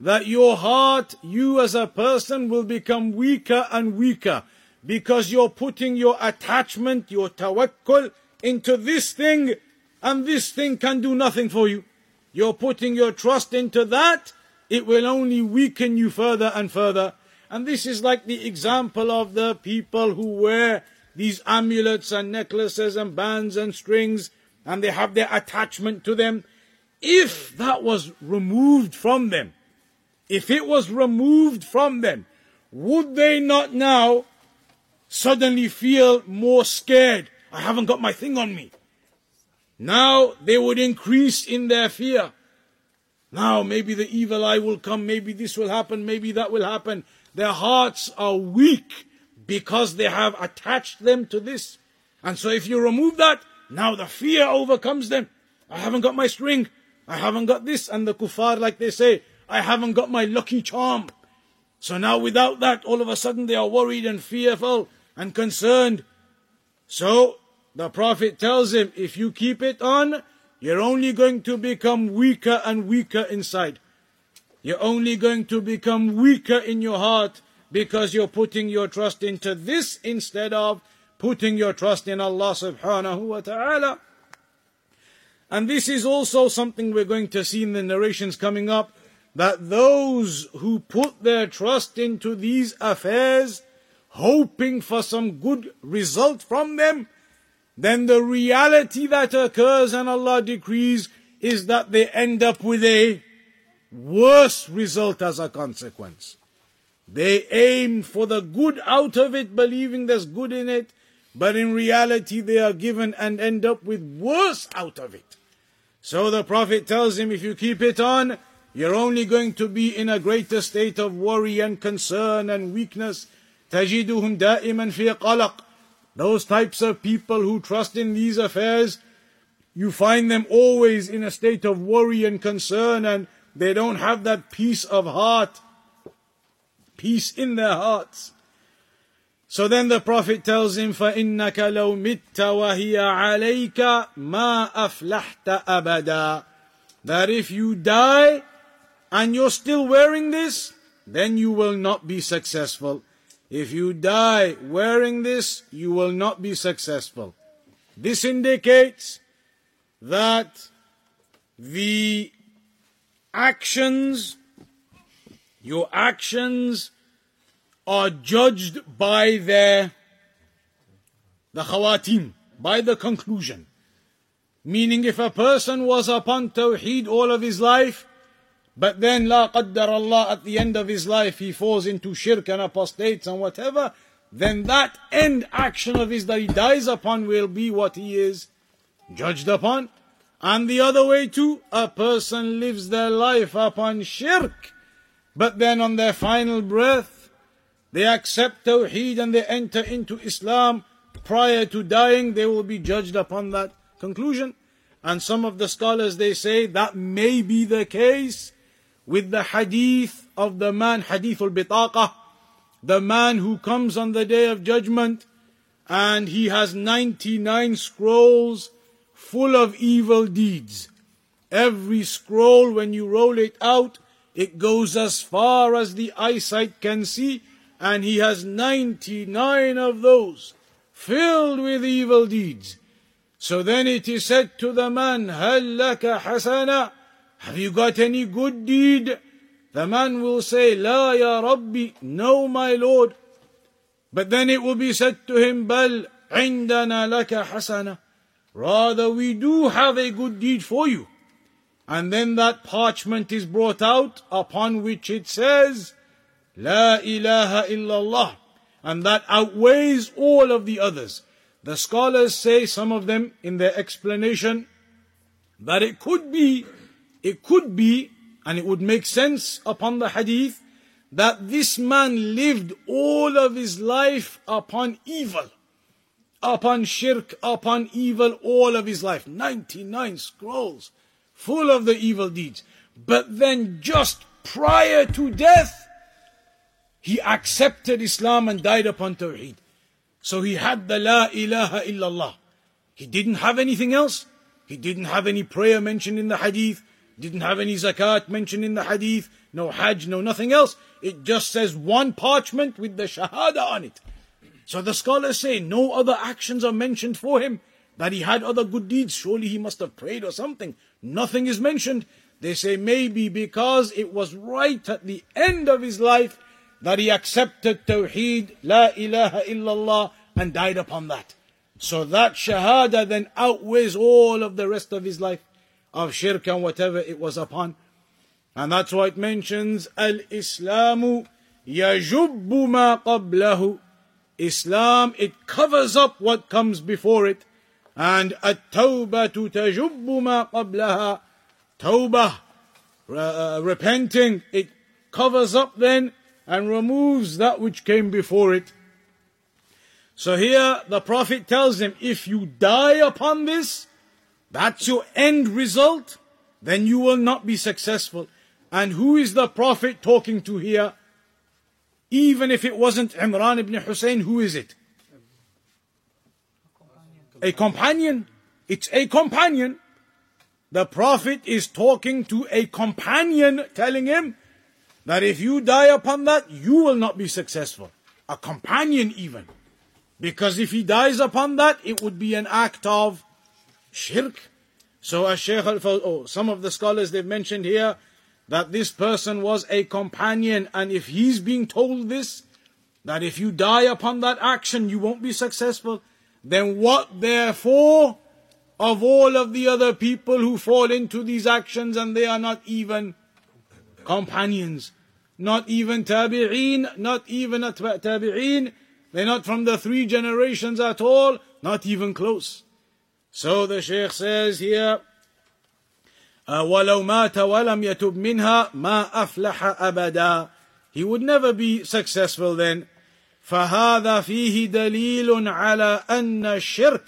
That your heart, you as a person will become weaker and weaker because you're putting your attachment, your tawakkul into this thing and this thing can do nothing for you. You're putting your trust into that, it will only weaken you further and further. And this is like the example of the people who wear these amulets and necklaces and bands and strings and they have their attachment to them. If that was removed from them, if it was removed from them, would they not now suddenly feel more scared? I haven't got my thing on me. Now they would increase in their fear. Now maybe the evil eye will come, maybe this will happen, maybe that will happen. Their hearts are weak because they have attached them to this. And so if you remove that, now the fear overcomes them. I haven't got my string. I haven't got this. And the kuffar, like they say, I haven't got my lucky charm. So now without that, all of a sudden they are worried and fearful and concerned. So the Prophet tells him, if you keep it on, you're only going to become weaker and weaker inside. You're only going to become weaker in your heart because you're putting your trust into this instead of putting your trust in Allah subhanahu wa ta'ala. And this is also something we're going to see in the narrations coming up that those who put their trust into these affairs, hoping for some good result from them, then the reality that occurs and Allah decrees is that they end up with a worse result as a consequence. They aim for the good out of it, believing there's good in it, but in reality they are given and end up with worse out of it. So the Prophet tells him, if you keep it on, you're only going to be in a greater state of worry and concern and weakness. تجدهم دائما في قلق. Those types of people who trust in these affairs, you find them always in a state of worry and concern and they don't have that peace of heart, peace in their hearts. So then the Prophet tells him, فَإِنَّكَ لَوْ مِتَّ وَهِيَ عَلَيْكَ مَا أَفْلَحْتَ أَبَدًا That if you die and you're still wearing this, then you will not be successful. If you die wearing this, you will not be successful. This indicates that the actions, your actions are judged by their the khawatim, by the conclusion. Meaning if a person was upon tawheed all of his life, but then la qaddar Allah at the end of his life he falls into shirk and apostates and whatever, then that end action of his that he dies upon will be what he is judged upon. And the other way too, a person lives their life upon shirk, but then on their final breath, they accept Tawheed and they enter into Islam. Prior to dying, they will be judged upon that conclusion. And some of the scholars they say that may be the case with the hadith of the man, hadith al bitaqah, the man who comes on the day of judgment and he has 99 scrolls full of evil deeds. Every scroll, when you roll it out, it goes as far as the eyesight can see, and he has 99 of those filled with evil deeds. So then it is said to the man, هَلْ لَكَ حَسَنًا Have you got any good deed? The man will say, La ya Rabbi, no my Lord. But then it will be said to him, بَلْ عِنْدَنَا لَكَ حَسَنًا Rather, we do have a good deed for you. And then that parchment is brought out upon which it says, La ilaha illallah. And that outweighs all of the others. The scholars say, some of them in their explanation, that it could be, it could be, and it would make sense upon the hadith, that this man lived all of his life upon evil upon shirk, upon evil all of his life. 99 scrolls full of the evil deeds. But then just prior to death, he accepted Islam and died upon Tawheed. So he had the La ilaha illallah. He didn't have anything else. He didn't have any prayer mentioned in the hadith. Didn't have any zakat mentioned in the hadith. No hajj, no nothing else. It just says one parchment with the shahada on it. So the scholars say no other actions are mentioned for him, that he had other good deeds. Surely he must have prayed or something. Nothing is mentioned. They say maybe because it was right at the end of his life that he accepted Tawheed, La ilaha illallah, and died upon that. So that Shahada then outweighs all of the rest of his life of shirk and whatever it was upon. And that's why it mentions Al Islamu yajubbu ma qablahu. Islam, it covers up what comes before it. And at-tawbah tu tajubbu ma qablaha. Uh, repenting, it covers up then and removes that which came before it. So here the Prophet tells him, if you die upon this, that's your end result, then you will not be successful. And who is the Prophet talking to here? Even if it wasn't Imran ibn Hussein, who is it? A companion. It's a companion. The Prophet is talking to a companion, telling him that if you die upon that, you will not be successful. A companion, even. Because if he dies upon that, it would be an act of shirk. So, al oh, some of the scholars they've mentioned here, that this person was a companion, and if he's being told this, that if you die upon that action, you won't be successful, then what therefore of all of the other people who fall into these actions and they are not even companions, not even tabi'een, not even tabi'een, they're not from the three generations at all, not even close. So the Shaykh says here, ولو مات ولم يتب منها ما أفلح أبدا He would never be successful then. فهذا فيه دليل على أن الشرك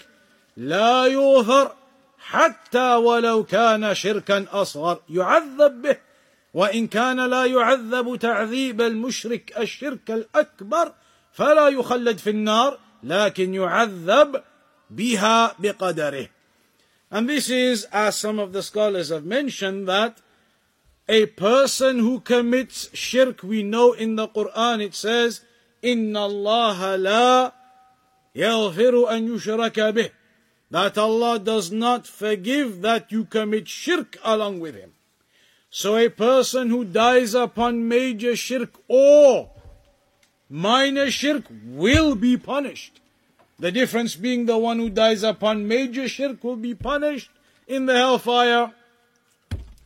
لا يغفر حتى ولو كان شركا أصغر يعذب به وإن كان لا يعذب تعذيب المشرك الشرك الأكبر فلا يخلد في النار لكن يعذب بها بقدره And this is, as some of the scholars have mentioned, that a person who commits shirk, we know in the Quran it says, إِنَّ اللَّهَ لَا يَغْفِرُ أَن يُشْرَكَ بِهِ That Allah does not forgive that you commit shirk along with Him. So a person who dies upon major shirk or minor shirk will be punished. The difference being the one who dies upon major shirk will be punished in the hellfire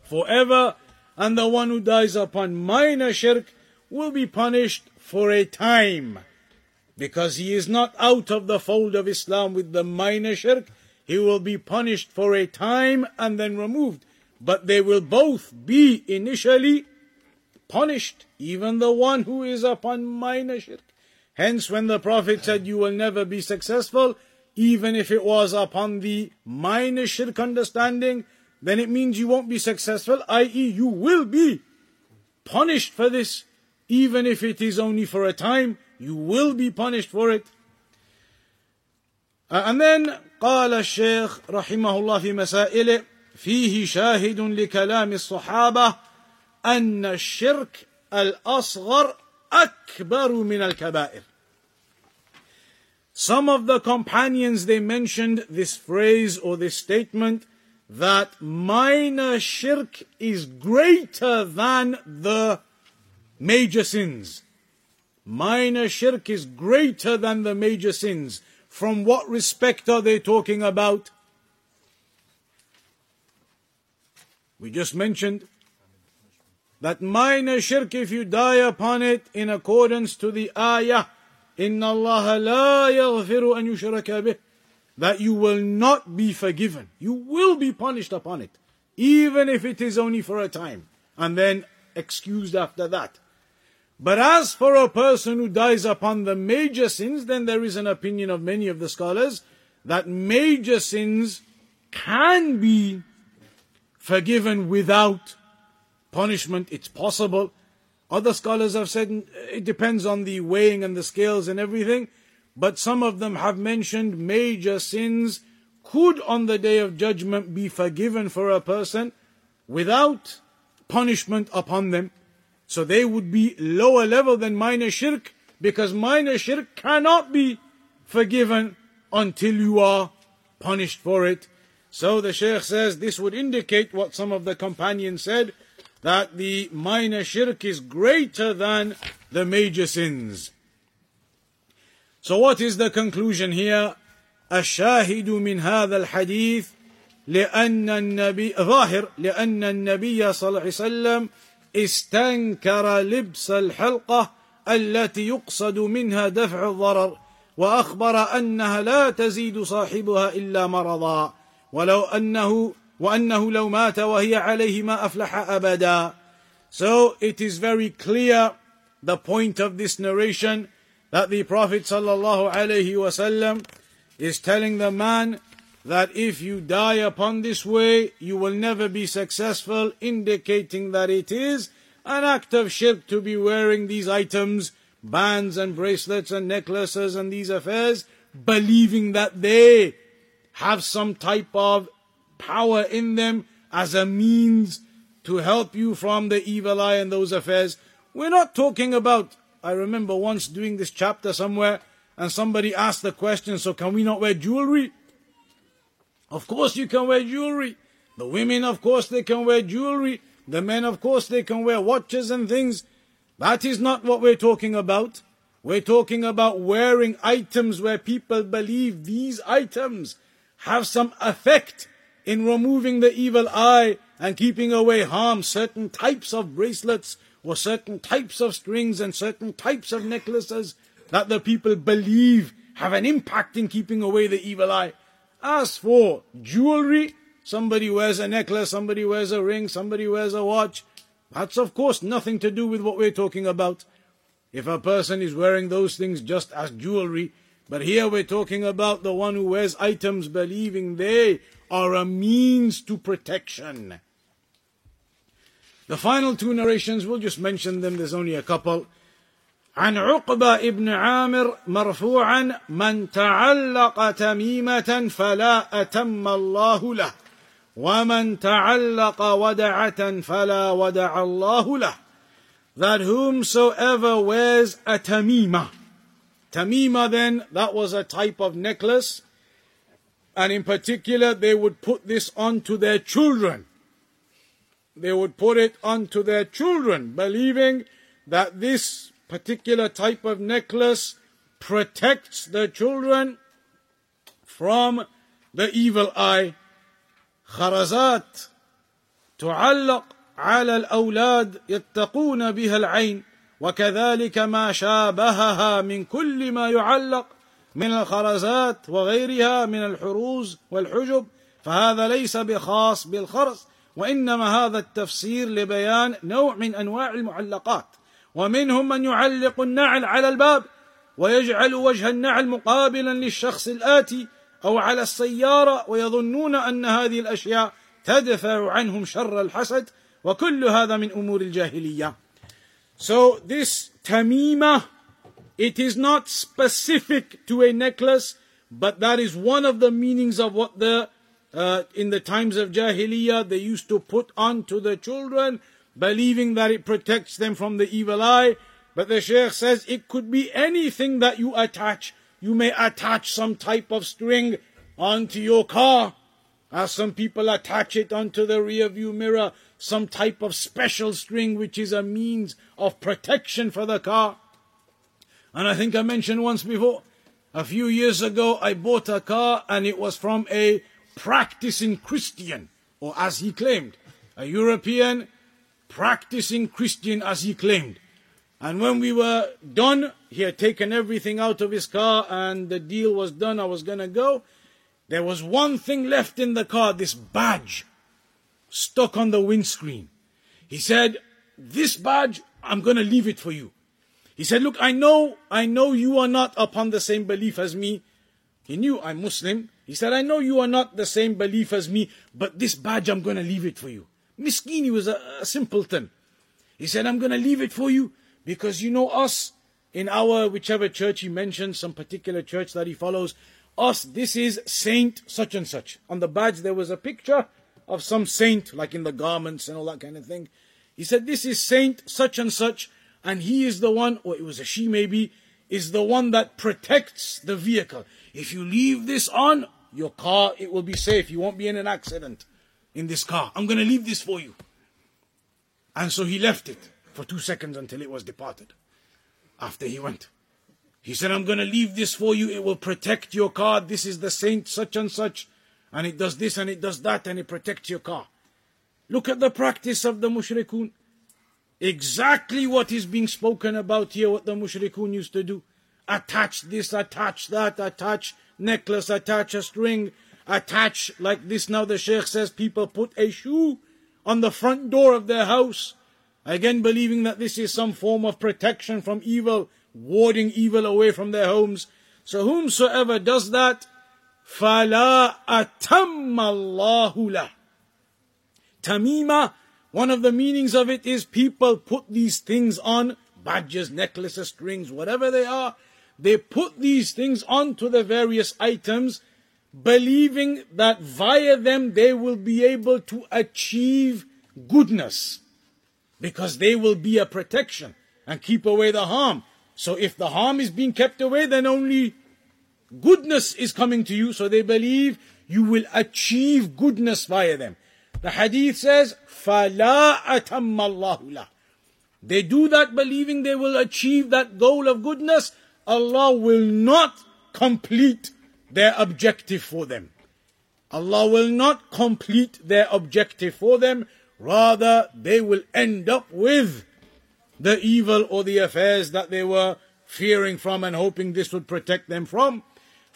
forever, and the one who dies upon minor shirk will be punished for a time. Because he is not out of the fold of Islam with the minor shirk, he will be punished for a time and then removed. But they will both be initially punished, even the one who is upon minor shirk. Hence, when the Prophet said, You will never be successful, even if it was upon the minor shirk understanding, then it means you won't be successful, i.e., you will be punished for this, even if it is only for a time, you will be punished for it. Uh, and then قال الشيخ رحمه الله في مسائله فيه شاهد لكلام الصحابة أن الشرك الأصغر أكبر من الكبائر some of the companions, they mentioned this phrase or this statement that minor shirk is greater than the major sins. Minor shirk is greater than the major sins. From what respect are they talking about? We just mentioned that minor shirk, if you die upon it in accordance to the ayah, إن الله لا يغفر أن يشرك به that you will not be forgiven. You will be punished upon it, even if it is only for a time, and then excused after that. But as for a person who dies upon the major sins, then there is an opinion of many of the scholars that major sins can be forgiven without punishment. It's possible. Other scholars have said it depends on the weighing and the scales and everything, but some of them have mentioned major sins could on the day of judgment be forgiven for a person without punishment upon them. So they would be lower level than minor shirk because minor shirk cannot be forgiven until you are punished for it. So the Shaykh says this would indicate what some of the companions said that the minor shirk is greater than the major sins. So what is the conclusion here? الشاهد من هذا الحديث لأن النبي ظاهر لأن النبي صلى الله عليه وسلم استنكر لبس الحلقة التي يقصد منها دفع الضرر وأخبر أنها لا تزيد صاحبها إلا مرضا ولو أنه وأنه لو مات وهي عليه ما أفلح أبدا So it is very clear the point of this narration that the Prophet sallallahu alaihi wasallam is telling the man that if you die upon this way, you will never be successful, indicating that it is an act of shirk to be wearing these items, bands and bracelets and necklaces and these affairs, believing that they have some type of power in them as a means to help you from the evil eye and those affairs. We're not talking about, I remember once doing this chapter somewhere and somebody asked the question, so can we not wear jewelry? Of course you can wear jewelry. The women, of course, they can wear jewelry. The men, of course, they can wear watches and things. That is not what we're talking about. We're talking about wearing items where people believe these items have some effect in removing the evil eye and keeping away harm, certain types of bracelets or certain types of strings and certain types of necklaces that the people believe have an impact in keeping away the evil eye. As for jewelry, somebody wears a necklace, somebody wears a ring, somebody wears a watch. That's of course nothing to do with what we're talking about. If a person is wearing those things just as jewelry, but here we're talking about the one who wears items believing they are a means to protection. The final two narrations, we'll just mention them, there's only a couple. عن عقبة ابن عامر مرفوعا من تعلق تميمة فلا أتم الله له ومن تعلق ودعة فلا ودع الله له that whomsoever wears a tamima tamima then that was a type of necklace and in particular they would put this onto their children they would put it onto their children believing that this particular type of necklace protects the children from the evil eye. خرزات تعلق على الأولاد يتقون بها العين وكذلك ما شابهها من كل ما يعلق من الخرزات وغيرها من الحروز والحجب فهذا ليس بخاص بالخرز وإنما هذا التفسير لبيان نوع من أنواع المعلقات ومنهم من يعلق النعل على الباب ويجعل وجه النعل مقابلا للشخص الآتي أو على السيارة ويظنون أن هذه الأشياء تدفع عنهم شر الحسد وكل هذا من أمور الجاهلية. So this tamima, it is not specific to a necklace, but that is one of the meanings of what the uh, in the times of Jahiliyyah they used to put on to the children believing that it protects them from the evil eye. But the Shaykh says it could be anything that you attach. You may attach some type of string onto your car, as some people attach it onto the rear view mirror, some type of special string which is a means of protection for the car. And I think I mentioned once before, a few years ago, I bought a car and it was from a practicing Christian, or as he claimed, a European practicing Christian as he claimed. And when we were done, he had taken everything out of his car and the deal was done. I was to go. There was one thing left in the car, this badge stuck on the windscreen. He said, this badge, I'm going to leave it for you. He said, look, I know, I know you are not upon the same belief as me. He knew I'm Muslim. He said, I know you are not the same belief as me, but this badge, I'm going to leave it for you. Miskini was a, a simpleton. He said, I'm going to leave it for you because you know us in our whichever church he mentioned, some particular church that he follows, us, this is Saint such and such. On the badge there was a picture of some saint, like in the garments and all that kind of thing. He said, This is Saint such and such, and he is the one, or it was a she maybe, is the one that protects the vehicle. If you leave this on, your car, it will be safe. You won't be in an accident in this car. I'm going to leave this for you. And so he left it for two seconds until it was departed. After he went. He said, I'm going to leave this for you. It will protect your car. This is the saint such and such. And it does this and it does that and it protects your car. Look at the practice of the mushrikun. Exactly what is being spoken about here, what the mushrikun used to do. Attach this, attach that, attach necklace, attach a string, attach like this now the sheikh says people put a shoe on the front door of their house again believing that this is some form of protection from evil warding evil away from their homes so whomsoever does that فَلَا أَتَمَّ اللَّهُ لَهُ Tamima, one of the meanings of it is people put these things on, badges, necklaces, strings, whatever they are, they put these things onto the various items believing that via them they will be able to achieve goodness because they will be a protection and keep away the harm. So if the harm is being kept away, then only goodness is coming to you. So they believe you will achieve goodness via them. The hadith says, فَلَا أَتَمَّ اللَّهُ لَهُ They do that believing they will achieve that goal of goodness. Allah will not complete their objective for them. Allah will not complete their objective for them, rather, they will end up with the evil or the affairs that they were fearing from and hoping this would protect them from.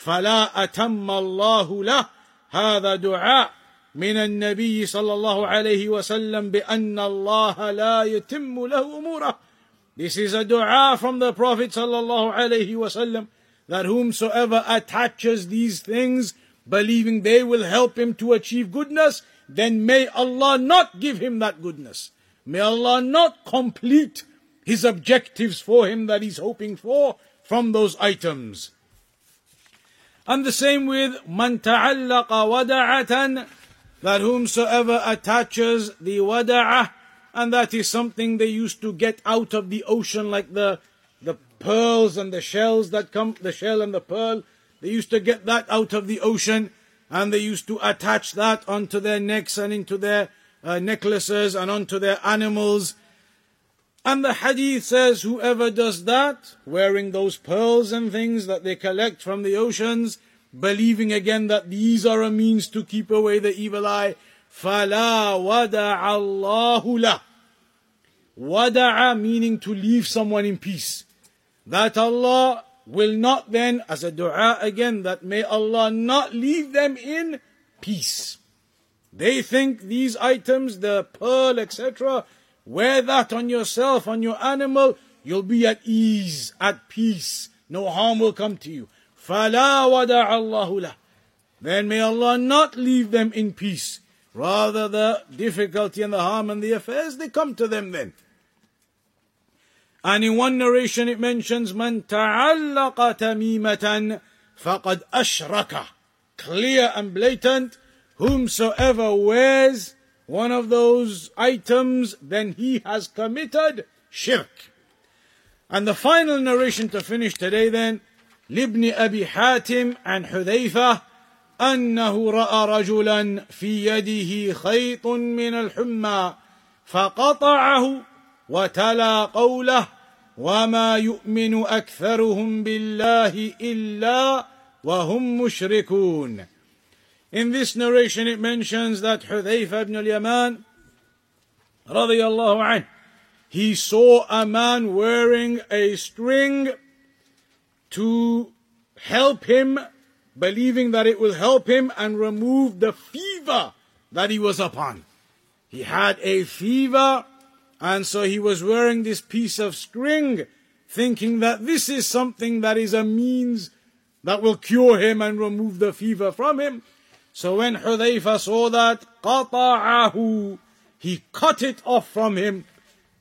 فلا أتم الله له هذا دعاء من النبي صلى الله عليه وسلم بأن الله لا يتم له أموره This is a dua from the Prophet صلى الله عليه وسلم that whomsoever attaches these things believing they will help him to achieve goodness then may Allah not give him that goodness. May Allah not complete his objectives for him that he's hoping for from those items. And the same with man ta'allaqa wada'atan, that whomsoever attaches the wada'ah, and that is something they used to get out of the ocean, like the the pearls and the shells that come, the shell and the pearl. They used to get that out of the ocean, and they used to attach that onto their necks and into their uh, necklaces and onto their animals. And the hadith says, whoever does that, wearing those pearls and things that they collect from the oceans, believing again that these are a means to keep away the evil eye, فَلَا وَدَعَ اللَّهُ لَهُ Wada'a meaning to leave someone in peace. That Allah will not then, as a dua again, that may Allah not leave them in peace. They think these items, the pearl, etc., wear that on yourself, on your animal, you'll be at ease, at peace. No harm will come to you. فَلَا وَدَعَ اللَّهُ لَهُ Then may Allah not leave them in peace. Rather the difficulty and the harm and the affairs, they come to them then. And in one narration it mentions, من تعلق تميمة فقد أشرك. Clear and blatant, whomsoever wears one of those items, then he has committed shirk. And the final narration to finish today then, لابن أبي حاتم عن حذيفة أنه رأى رجلا في يده خيط من الحمى فقطعه وتلا قوله وما يؤمن أكثرهم بالله إلا وهم مشركون In this narration it mentions that Hudhayfa ibn al-Yaman radiyallahu anh, he saw a man wearing a string to help him, believing that it will help him and remove the fever that he was upon. He had a fever and so he was wearing this piece of string, thinking that this is something that is a means that will cure him and remove the fever from him. So when Hudayfa saw that, قَطَعَهُ He cut it off from him,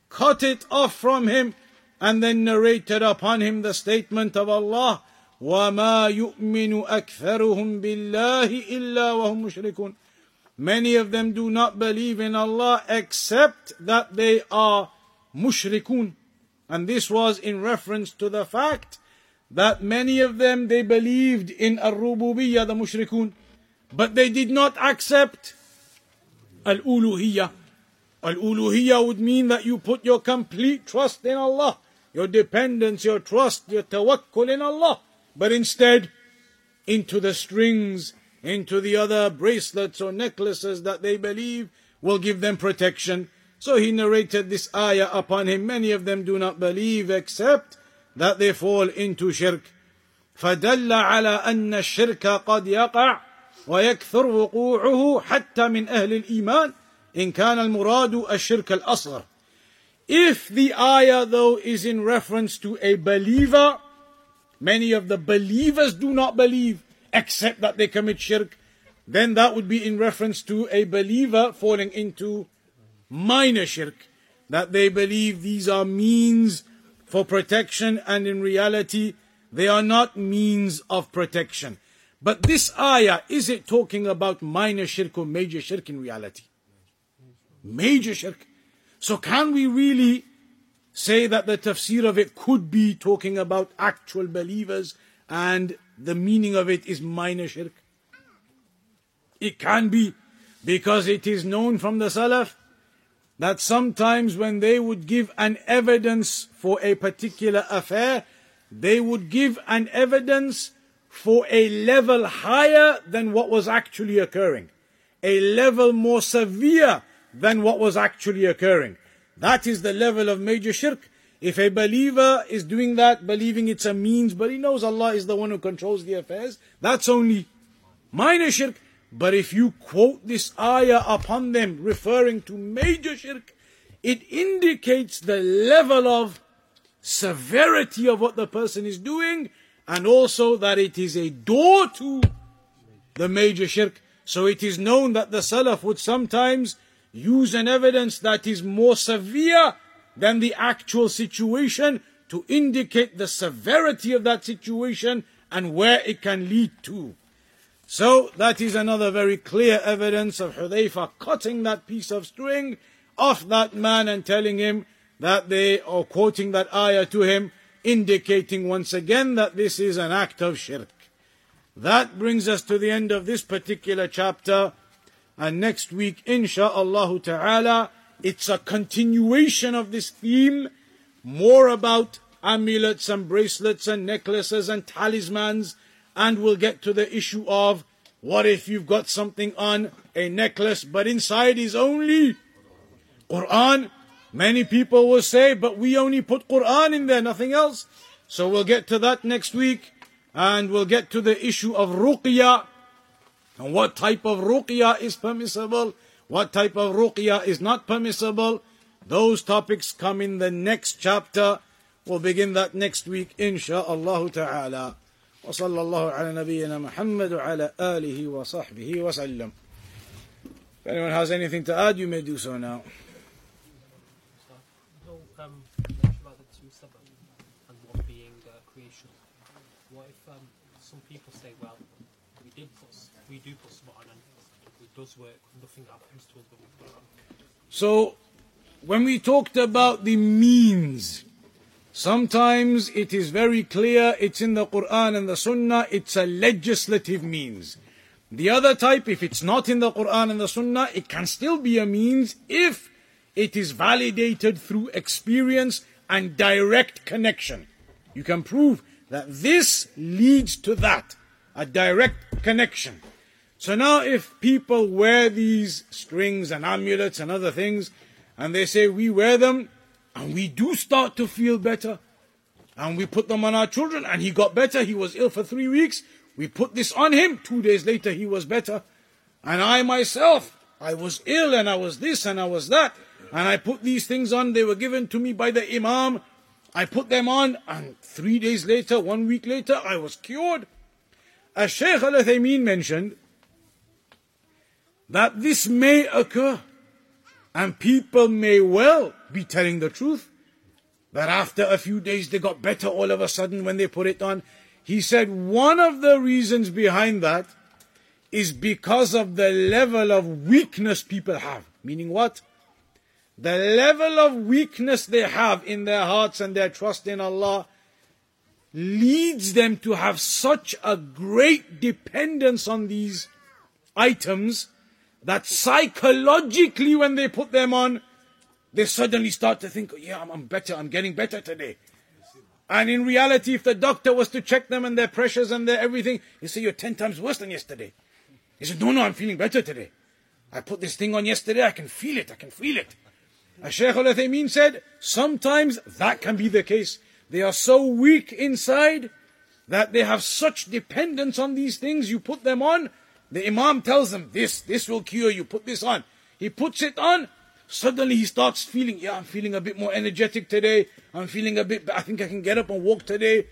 cut it off from him, and then narrated upon him the statement of Allah, وَمَا يُؤْمِنُ أَكْثَرُهُم بِاللَّهِ إِلَّا وَهُم مُشْرِكُونَ Many of them do not believe in Allah except that they are mushrikun. And this was in reference to the fact that many of them they believed in al-rububiyyah, the mushrikun. But they did not accept al-uluhiyyah. Al-uluhiyyah would mean that you put your complete trust in Allah, your dependence, your trust, your tawakkul in Allah. But instead, into the strings, into the other bracelets or necklaces that they believe will give them protection. So he narrated this ayah upon him. Many of them do not believe except that they fall into shirk. فدل على أن الشرك قد يقع ويكثر وقوعه حتى من أهل الإيمان إن كان المراد الشرك الأصغر. If the ayah though is in reference to a believer, many of the believers do not believe except that they commit shirk, then that would be in reference to a believer falling into minor shirk. That they believe these are means for protection and in reality they are not means of protection. But this ayah, is it talking about minor shirk or major shirk in reality? Major shirk. So can we really say that the tafsir of it could be talking about actual believers and the meaning of it is minor shirk? It can be because it is known from the Salaf that sometimes when they would give an evidence for a particular affair, they would give an evidence for a level higher than what was actually occurring, a level more severe than what was actually occurring. That is the level of major shirk. If a believer is doing that, believing it's a means, but he knows Allah is the one who controls the affairs, that's only minor shirk. But if you quote this ayah upon them, referring to major shirk, it indicates the level of severity of what the person is doing, and also that it is a door to the major shirk. So it is known that the Salaf would sometimes use an evidence that is more severe than the actual situation to indicate the severity of that situation and where it can lead to. So that is another very clear evidence of Hudayfa cutting that piece of string off that man and telling him that they are quoting that ayah to him, indicating once again that this is an act of shirk. That brings us to the end of this particular chapter. And next week, insha'Allah ta'ala, it's a continuation of this theme, more about amulets and bracelets and necklaces and talismans, and we'll get to the issue of what if you've got something on a necklace, but inside is only Quran. Many people will say, but we only put Quran in there, nothing else. So we'll get to that next week, and we'll get to the issue of ruqya, and what type of ruqya is permissible, what type of ruqya is not permissible. Those topics come in the next chapter. We'll begin that next week, insha'Allah ta'ala. وصلى الله على نبينا محمد وعلى آله وصحبه وسلم. If anyone has anything to add, you may do so now. Does work, nothing happens to us, but we put it on. So, when we talked about the means, sometimes it is very clear it's in the Quran and the Sunnah, it's a legislative means. The other type, if it's not in the Quran and the Sunnah, it can still be a means if it is validated through experience and direct connection. You can prove that this leads to that, a direct connection. So now if people wear these strings and amulets and other things, and they say we wear them, and we do start to feel better, and we put them on our children, and he got better, he was ill for three weeks, we put this on him, two days later he was better. And I myself, I was ill and I was this and I was that. And I put these things on, they were given to me by the Imam. I put them on, and three days later, one week later, I was cured. As Shaykh Al Uthaymeen mentioned, that this may occur, and people may well be telling the truth, that after a few days they got better all of a sudden when they put it on. He said one of the reasons behind that is because of the level of weakness people have. Meaning what? The level of weakness they have in their hearts and their trust in Allah leads them to have such a great dependence on these items that psychologically when they put them on, they suddenly start to think, yeah, I'm, I'm better, I'm getting better today. And in reality, if the doctor was to check them and their pressures and their everything, he say you're ten times worse than yesterday. He said, no, no, I'm feeling better today. I put this thing on yesterday, I can feel it, I can feel it. As Shaykh al said, sometimes that can be the case. They are so weak inside that they have such dependence on these things. You put them on, the Imam tells him, this, this will cure you, put this on. He puts it on, suddenly he starts feeling, yeah, I'm feeling a bit more energetic today. I'm feeling a bit, I think I can get up and walk today.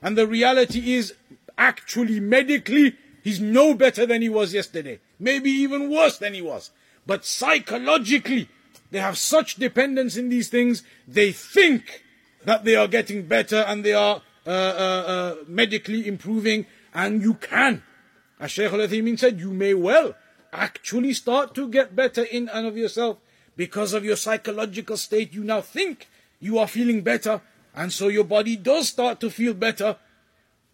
And the reality is, actually, medically, he's no better than he was yesterday. Maybe even worse than he was. But psychologically, they have such dependence in these things, they think that they are getting better and they are uh, uh, uh, medically improving, and you can. As Shaykh al Uthaymeen said, you may well actually start to get better in and of yourself because of your psychological state. You now think you are feeling better, and so your body does start to feel better.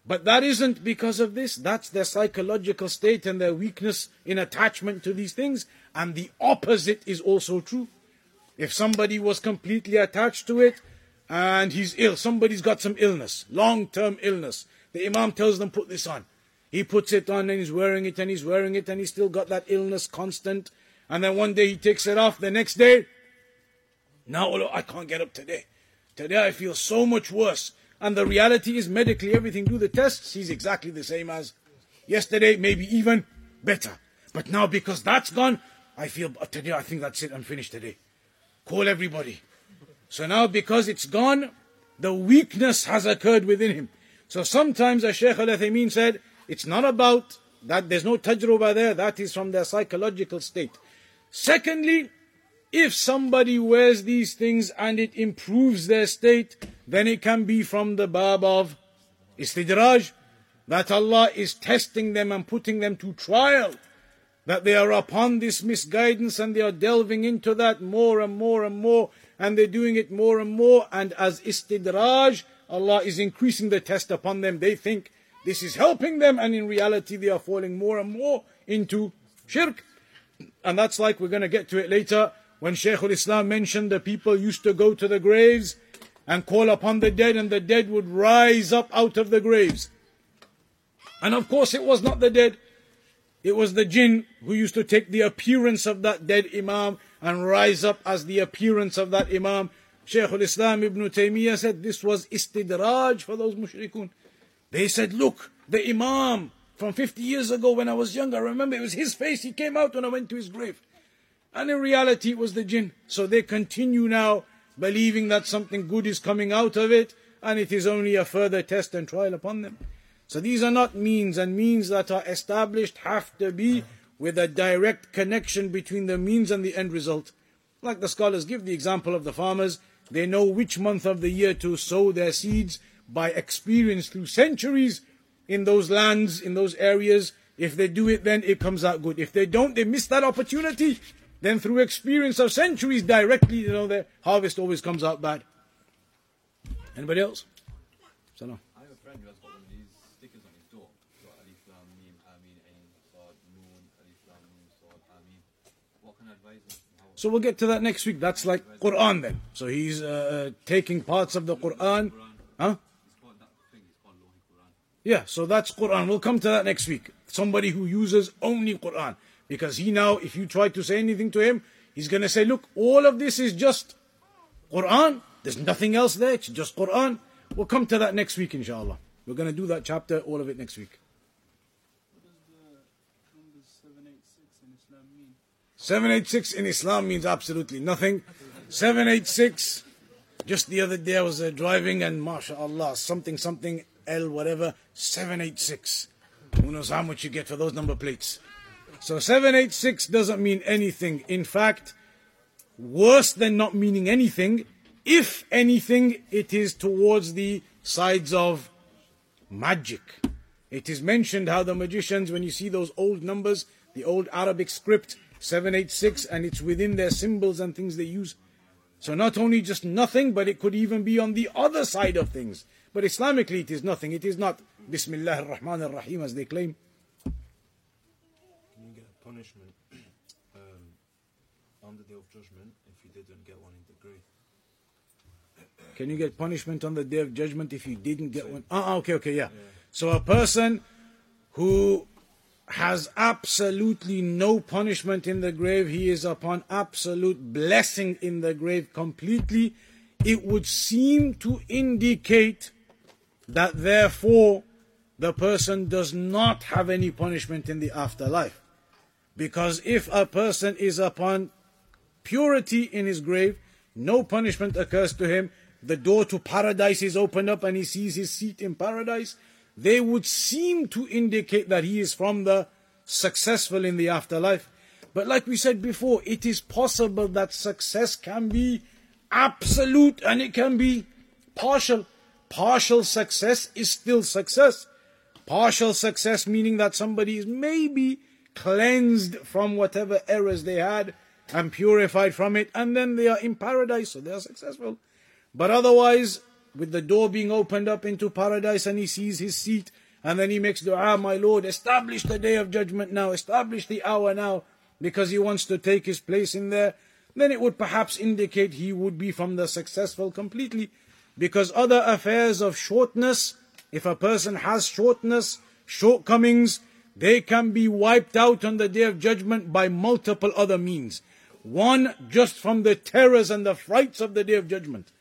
But that isn't because of this. That's their psychological state and their weakness in attachment to these things. And the opposite is also true. If somebody was completely attached to it and he's ill, somebody's got some illness, long term illness, The Imam tells them, put this on. He puts it on and he's wearing it and he's wearing it and he's still got that illness constant. And then one day he takes it off. The next day, now oh, I can't get up today. Today I feel so much worse. And the reality is medically everything, do the tests, he's exactly the same as yesterday, maybe even better. But now because that's gone, I feel oh, today I think that's it, I'm finished today. Call everybody. So now because it's gone, the weakness has occurred within him. So sometimes, as Shaykh Al Uthaymeen said, it's not about that there's no tajruba there, that is from their psychological state. Secondly, if somebody wears these things and it improves their state, then it can be from the bab of istidraj, that Allah is testing them and putting them to trial, that they are upon this misguidance and they are delving into that more and more and more, and they're doing it more and more, and as istidraj, Allah is increasing the test upon them. They think this is helping them, and in reality, they are falling more and more into shirk. And that's like we're going to get to it later when Shaykh al Islam mentioned the people used to go to the graves and call upon the dead, and the dead would rise up out of the graves. And of course, it was not the dead, it was the jinn who used to take the appearance of that dead Imam and rise up as the appearance of that Imam. Shaykh al Islam ibn Taymiyyah said this was istidraj for those mushrikun. They said, Look, the Imam from 50 years ago when I was younger, I remember it was his face, he came out when I went to his grave. And in reality, it was the jinn. So they continue now believing that something good is coming out of it, and it is only a further test and trial upon them. So these are not means, and means that are established have to be with a direct connection between the means and the end result. Like the scholars give the example of the farmers, they know which month of the year to sow their seeds by experience through centuries in those lands, in those areas. If they do it, then it comes out good. If they don't, they miss that opportunity. Then through experience of centuries directly, you know, the harvest always comes out bad. Anybody else? Salam. I have a friend who has got one of these stickers on his door. Got Alif Lam Mim Amin Ain Sad Noon Alif Lam Mim Sad Amin. What can I advise him? So we'll get to that next week. That's like Quran then. So he's uh, taking parts of the Quran. Huh? Yeah, so that's Quran. We'll come to that next week. Somebody who uses only Quran. Because he now, if you try to say anything to him, he's going to say, look, all of this is just Quran. There's nothing else there. It's just Quran. We'll come to that next week, inshallah. We're going to do that chapter, all of it next week. What does the number 786 in Islam mean? 786 in Islam means absolutely nothing. 786, just the other day I was uh, driving and mashallah, something, something, L, whatever, 786. Who knows how much you get for those number plates? So 786 doesn't mean anything. In fact, worse than not meaning anything, if anything, it is towards the sides of magic. It is mentioned how the magicians, when you see those old numbers, the old Arabic script, 786, and it's within their symbols and things they use. So not only just nothing, but it could even be on the other side of things. But Islamically, it is nothing. It is not Bismillah ar-Rahman ar-Rahim as they claim. Can you get a punishment um, on the day of judgment if you didn't get one in the grave? Can you get punishment on the day of judgment if you didn't get one? Ah, okay, okay, yeah. So a person who has absolutely no punishment in the grave, he is upon absolute blessing in the grave completely. It would seem to indicate that therefore the person does not have any punishment in the afterlife. Because if a person is upon purity in his grave, no punishment occurs to him, the door to paradise is opened up and he sees his seat in paradise, they would seem to indicate that he is from the successful in the afterlife. But like we said before, it is possible that success can be absolute and it can be partial. Partial success is still success. Partial success meaning that somebody is maybe cleansed from whatever errors they had and purified from it, and then they are in paradise, so they are successful. But otherwise, with the door being opened up into paradise and he sees his seat, and then he makes dua, ah, my Lord, establish the day of judgment now, establish the hour now, because he wants to take his place in there, then it would perhaps indicate he would be from the successful completely. Because other affairs of shortness If a person has shortness, shortcomings, they can be wiped out on the day of judgment by multiple other means. One, just from the terrors and the frights of the day of judgment.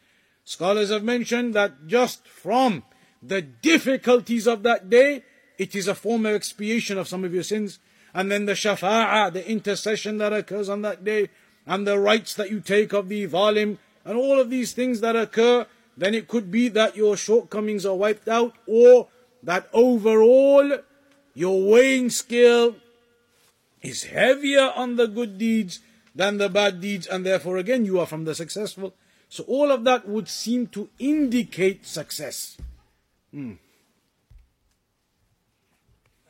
Scholars have mentioned that just from the difficulties of that day, it is a form of expiation of some of your sins. And then the shafa'ah, the intercession that occurs on that day, and the rights that you take of the zalim, and all of these things that occur, then it could be that your shortcomings are wiped out, or that overall your weighing scale is heavier on the good deeds than the bad deeds, and therefore again you are from the successful. So all of that would seem to indicate success. Hmm.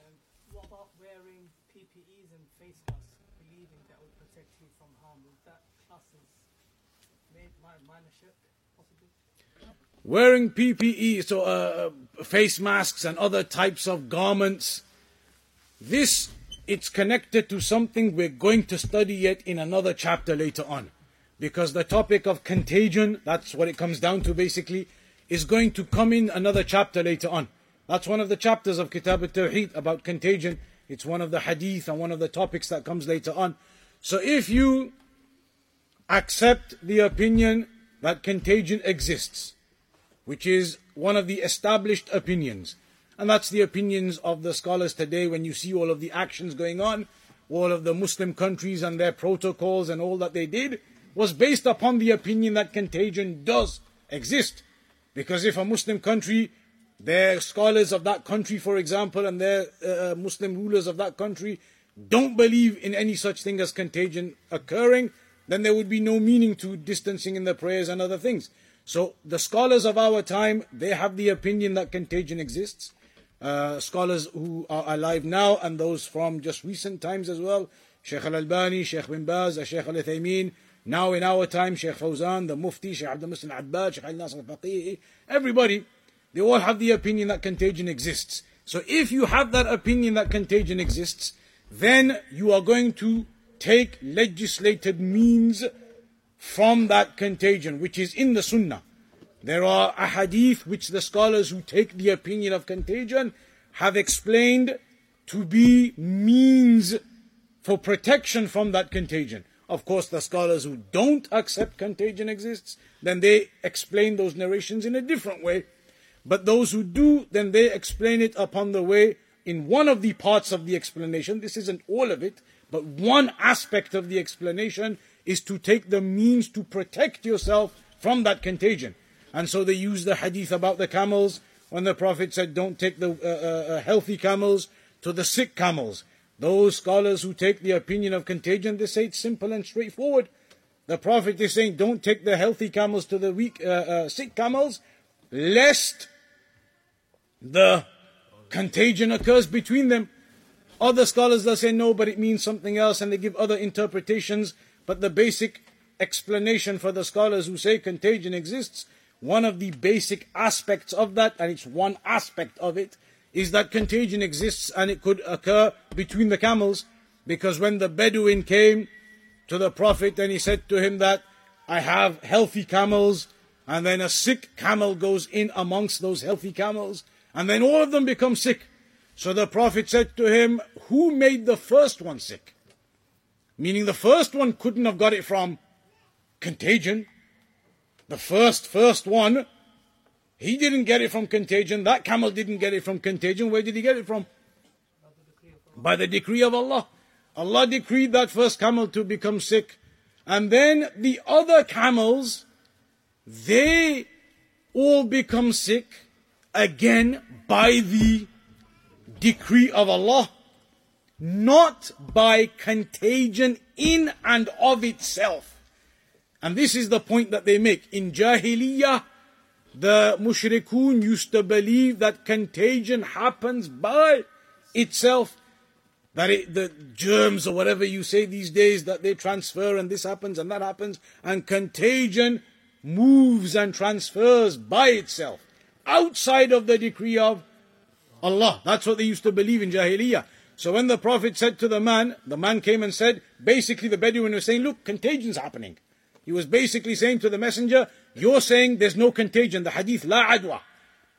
Um, what about wearing PPEs and face masks, believing that will protect you from harm? Would that class as ma- mi- minor shirk, possibly? Wearing PPE, so uh, face masks and other types of garments, this it's connected to something we're going to study yet in another chapter later on. Because the topic of contagion, that's what it comes down to basically, is going to come in another chapter later on. That's one of the chapters of Kitab al-Tawheed about contagion. It's one of the hadith and one of the topics that comes later on. So if you accept the opinion that contagion exists, which is one of the established opinions, and that's the opinions of the scholars today when you see all of the actions going on, all of the Muslim countries and their protocols and all that they did was based upon the opinion that contagion does exist. Because if a Muslim country, their scholars of that country, for example, and their uh, Muslim rulers of that country don't believe in any such thing as contagion occurring, then there would be no meaning to distancing in the prayers and other things. So the scholars of our time, they have the opinion that contagion exists uh, scholars who are alive now and those from just recent times as well. Sheikh Al Albani, Sheikh bin Baz, Sheikh Al Uthaymeen, now in our time, Sheikh Fawzan, the Mufti, Sheikh Abdul Muhsin Abbad, Sheikh Al Nasr Al Faqihi, everybody, they all have the opinion that contagion exists. So if you have that opinion that contagion exists, then you are going to take legislated means from that contagion, which is in the Sunnah. There are ahadith which the scholars who take the opinion of contagion have explained to be means for protection from that contagion. Of course, the scholars who don't accept contagion exists, then they explain those narrations in a different way. But those who do, then they explain it upon the way in one of the parts of the explanation. This isn't all of it, but one aspect of the explanation is to take the means to protect yourself from that contagion. And so they use the hadith about the camels when the Prophet said, Don't take the uh, uh, healthy camels to the sick camels. Those scholars who take the opinion of contagion, they say it's simple and straightforward. The Prophet is saying, Don't take the healthy camels to the weak, uh, uh sick camels, lest the contagion occurs between them. Other scholars they say no, but it means something else, and they give other interpretations. But the basic explanation for the scholars who say contagion exists one of the basic aspects of that, and it's one aspect of it, is that contagion exists and it could occur between the camels. Because when the Bedouin came to the Prophet and he said to him that I have healthy camels, and then a sick camel goes in amongst those healthy camels, and then all of them become sick. So the Prophet said to him, Who made the first one sick? Meaning the first one couldn't have got it from contagion. The first, first one, he didn't get it from contagion. That camel didn't get it from contagion. Where did he get it from? By the decree of Allah. Allah decreed that first camel to become sick. And then the other camels, they all become sick again by the decree of Allah, not by contagion in and of itself. And this is the point that they make. In Jahiliyyah, the mushrikun used to believe that contagion happens by itself. That it, the germs or whatever you say these days, that they transfer and this happens and that happens. And contagion moves and transfers by itself. Outside of the decree of Allah. That's what they used to believe in Jahiliyyah. So when the Prophet said to the man, the man came and said, basically the Bedouin was saying, look, contagion's happening. He was basically saying to the messenger, You're saying there's no contagion, the hadith, la adwa.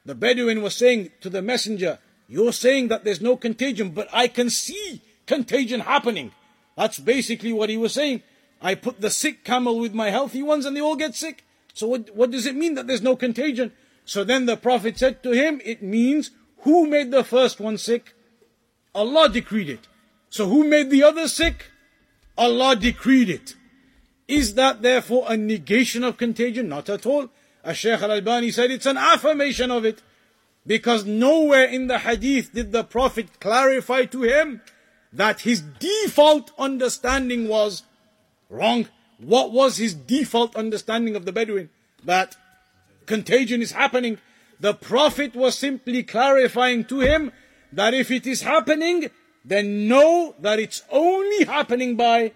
The Bedouin was saying to the messenger, You're saying that there's no contagion, but I can see contagion happening. That's basically what he was saying. I put the sick camel with my healthy ones and they all get sick. So what, what does it mean that there's no contagion? So then the Prophet said to him, it means who made the first one sick? Allah decreed it. So who made the other sick? Allah decreed it. Is that therefore a negation of contagion? Not at all. As Shaykh al-Albani said, it's an affirmation of it. Because nowhere in the hadith did the Prophet clarify to him that his default understanding was wrong. What was his default understanding of the Bedouin? That contagion is happening. The Prophet was simply clarifying to him that if it is happening, then know that it's only happening by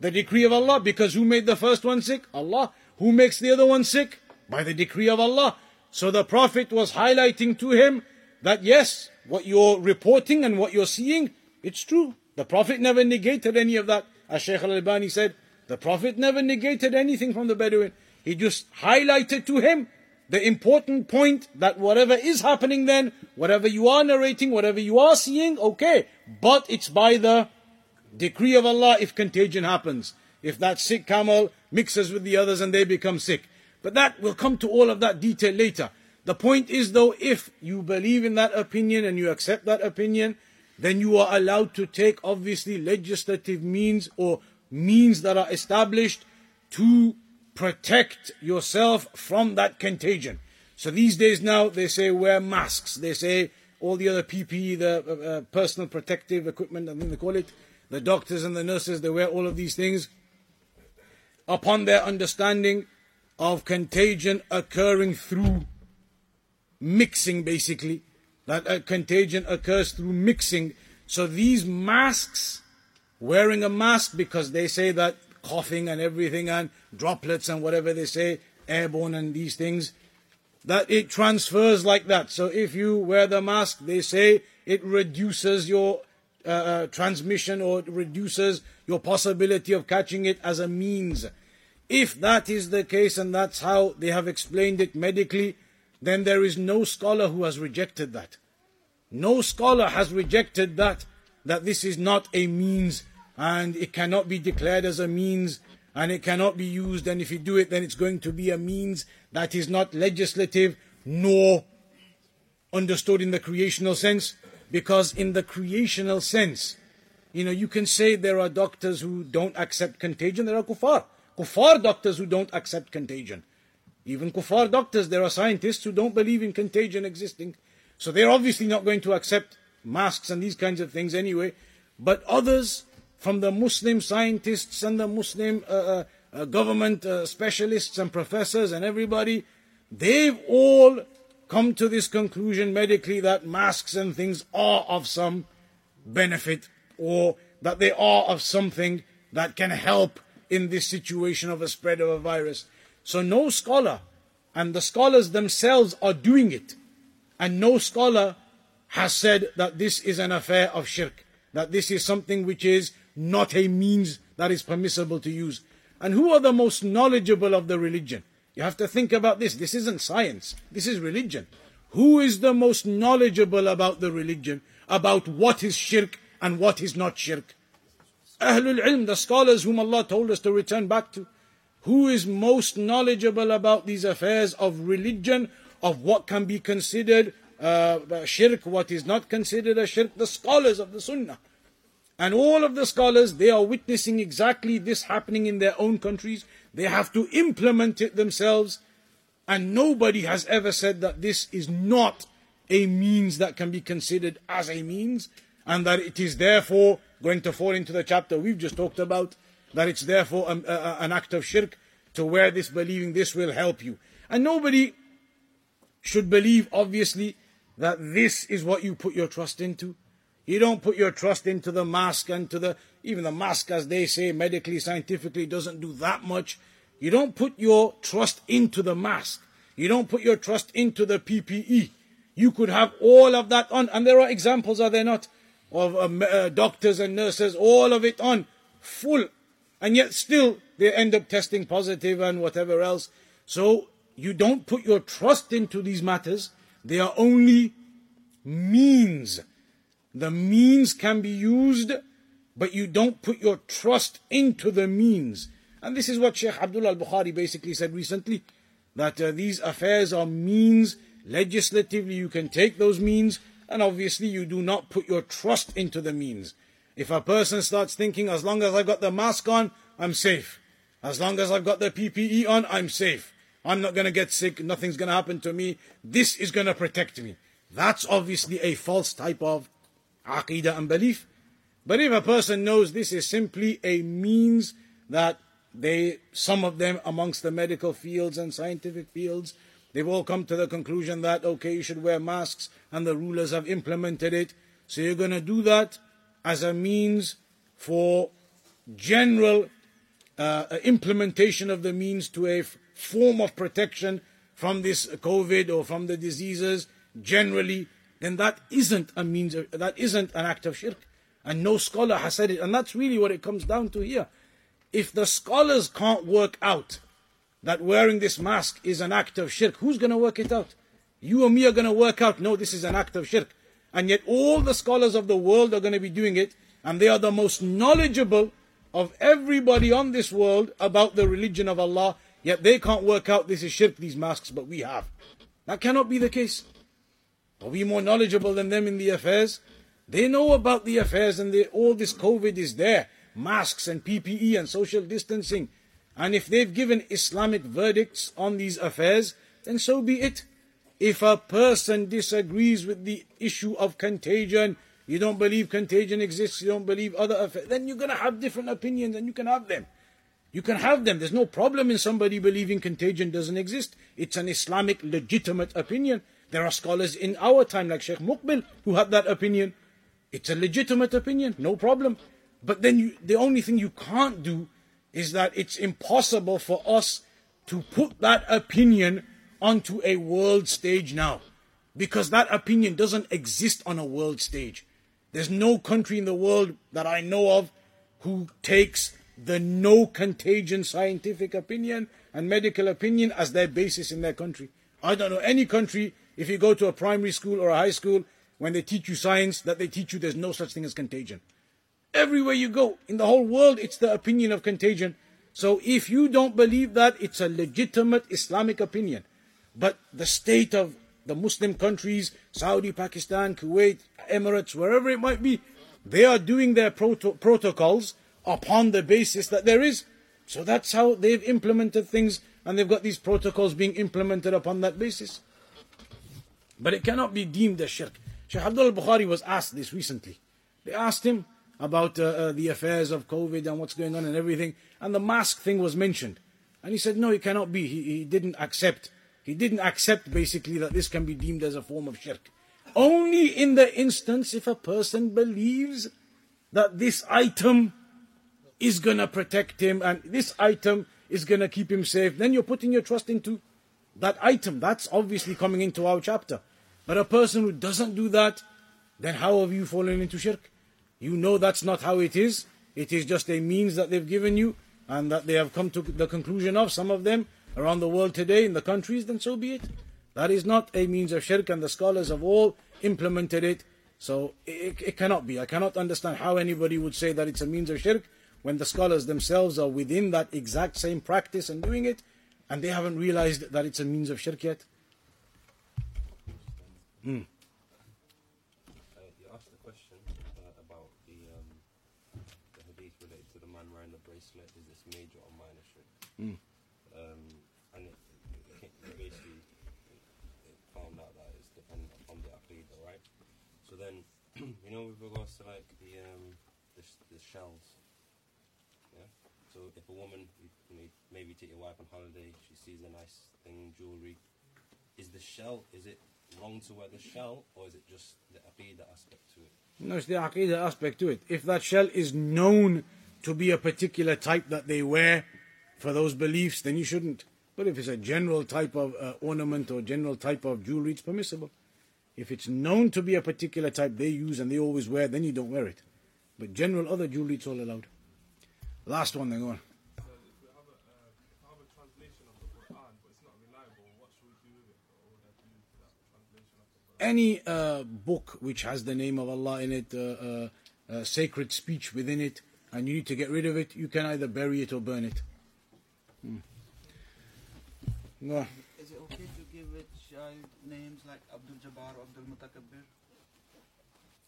the decree of Allah. Because who made the first one sick? Allah. Who makes the other one sick? By the decree of Allah. So the Prophet was highlighting to him that yes, what you're reporting and what you're seeing, it's true. The Prophet never negated any of that. As Shaykh al-Albani said, the Prophet never negated anything from the Bedouin. He just highlighted to him the important point that whatever is happening then, whatever you are narrating, whatever you are seeing, okay, but it's by the decree of Allah if contagion happens. If that sick camel mixes with the others and they become sick. But that will come to all of that detail later. The point is though, if you believe in that opinion and you accept that opinion, then you are allowed to take obviously legislative means or means that are established to protect yourself from that contagion. So these days now they say wear masks. They say all the other PPE, the uh, uh, personal protective equipment, I think they call it. The doctors and the nurses, they wear all of these things upon their understanding of contagion occurring through mixing, basically. That a contagion occurs through mixing. So these masks, wearing a mask because they say that coughing and everything and droplets and whatever they say, airborne and these things, that it transfers like that. So if you wear the mask, they say it reduces your uh, uh, transmission or reduces your possibility of catching it as a means. If that is the case and that's how they have explained it medically, then there is no scholar who has rejected that. No scholar has rejected that, that this is not a means and it cannot be declared as a means and it cannot be used and if you do it then it's going to be a means that is not legislative nor understood in the creational sense because in the creational sense you know you can say there are doctors who don't accept contagion there are kuffar. Kuffar doctors who don't accept contagion. Even kuffar doctors there are scientists who don't believe in contagion existing. So they're obviously not going to accept masks and these kinds of things anyway. But others from the Muslim scientists and the Muslim uh, uh, uh, government uh, specialists and professors and everybody, they've all come to this conclusion medically that masks and things are of some benefit or that they are of something that can help in this situation of a spread of a virus. So no scholar, and the scholars themselves are doing it, and no scholar has said that this is an affair of shirk, that this is something which is not a means that is permissible to use. And who are the most knowledgeable of the religion? You have to think about this. This isn't science. This is religion. Who is the most knowledgeable about the religion? About what is shirk and what is not shirk? Ahlul ilm, the scholars whom Allah told us to return back to. Who is most knowledgeable about these affairs of religion, of what can be considered uh, shirk, what is not considered a shirk? The scholars of the sunnah. And all of the scholars, they are witnessing exactly this happening in their own countries. They have to implement it themselves. And nobody has ever said that this is not a means that can be considered as a means, and that it is therefore going to fall into the chapter we've just talked about, that it's therefore a, a, an act of shirk to wear this believing this will help you. And nobody should believe, obviously, that this is what you put your trust into. You don't put your trust into the mask and to the, even the mask, as they say, medically, scientifically, doesn't do that much. You don't put your trust into the mask. You don't put your trust into the PPE. You could have all of that on, and there are examples, are there not, of um, uh, doctors and nurses, all of it on, full, and yet still they end up testing positive and whatever else. So you don't put your trust into these matters. They are only means. The means can be used, but you don't put your trust into the means. And this is what Sheikh Abdullah al-Bukhari basically said recently, that uh, these affairs are means. Legislatively, you can take those means, and obviously you do not put your trust into the means. If a person starts thinking, as long as I've got the mask on, I'm safe. As long as I've got the PPE on, I'm safe. I'm not going to get sick. Nothing's going to happen to me. This is going to protect me. That's obviously a false type of aqidah and belief. But if a person knows this is simply a means that they, some of them amongst the medical fields and scientific fields, they've all come to the conclusion that, okay, you should wear masks and the rulers have implemented it. So you're going to do that as a means for general uh, implementation of the means to a f- form of protection from this COVID or from the diseases generally, then that isn't a means of, that isn't an act of shirk. And no scholar has said it. And that's really what it comes down to here. If the scholars can't work out that wearing this mask is an act of shirk, who's going to work it out? You or me are going to work out, no, this is an act of shirk. And yet all the scholars of the world are going to be doing it, and they are the most knowledgeable of everybody on this world about the religion of Allah, yet they can't work out this is shirk, these masks, but we have. That cannot be the case. Are we more knowledgeable than them in the affairs? They know about the affairs and they, all this COVID is there. Masks and PPE and social distancing. And if they've given Islamic verdicts on these affairs, then so be it. If a person disagrees with the issue of contagion, you don't believe contagion exists, you don't believe other affairs, then you're going to have different opinions and you can have them. You can have them. There's no problem in somebody believing contagion doesn't exist. It's an Islamic legitimate opinion. There are scholars in our time like Sheikh Muqbil who have that opinion. It's a legitimate opinion, no problem. But then you, the only thing you can't do is that it's impossible for us to put that opinion onto a world stage now. Because that opinion doesn't exist on a world stage. There's no country in the world that I know of who takes the no contagion scientific opinion and medical opinion as their basis in their country. I don't know any country, if you go to a primary school or a high school, when they teach you science, that they teach you there's no such thing as contagion. Everywhere you go, in the whole world, it's the opinion of contagion. So if you don't believe that, it's a legitimate Islamic opinion. But the state of the Muslim countries, Saudi, Pakistan, Kuwait, Emirates, wherever it might be, they are doing their proto- protocols upon the basis that there is. So that's how they've implemented things, and they've got these protocols being implemented upon that basis. But it cannot be deemed as shirk. Shaykh Abdul Bukhari was asked this recently. They asked him about uh, uh, the affairs of COVID and what's going on and everything, and the mask thing was mentioned. And he said, no, it cannot be. He, he didn't accept. He didn't accept basically that this can be deemed as a form of shirk. Only in the instance if a person believes that this item is going to protect him and this item is going to keep him safe, then you're putting your trust into that item. That's obviously coming into our chapter. But a person who doesn't do that, then how have you fallen into shirk? You know that's not how it is. It is just a means that they've given you and that they have come to the conclusion of, some of them around the world today in the countries, then so be it. That is not a means of shirk, and the scholars have all implemented it. So it, it cannot be. I cannot understand how anybody would say that it's a means of shirk when the scholars themselves are within that exact same practice and doing it, and they haven't realized that it's a means of shirk yet. Hmm. Uh, you asked the question uh, about the um, the hadith related to the man wearing the bracelet. Is this major or minor shirk? Mm. Um, and it, it, it basically it found out that it's dependent upon the aqidah, right? So then, you know, with regards to like the um, the, the shells, yeah. So if a woman, you, you know, maybe take your wife on holiday, sees a nice thing, jewelry. Is the shell? Is it wrong to wear the shell, or is it just the aqidah aspect to it? No, it's the aqidah aspect to it. If that shell is known to be a particular type that they wear for those beliefs, then you shouldn't. But if it's a general type of uh, ornament or general type of jewelry, it's permissible. If it's known to be a particular type they use and they always wear, then you don't wear it. But general other jewelry, it's all allowed. Last one, then go on. So if we have a, uh, if we have a translation of the Quran, but it's not reliable, what should we do with it? Or would I do that translation? Any uh, book which has the name of Allah in it, uh, uh, uh, sacred speech within it, and you need to get rid of it, you can either bury it or burn it. Hmm. No. Is it okay to give a child names like Abdul Jabbar or Abdul Mutakabbir?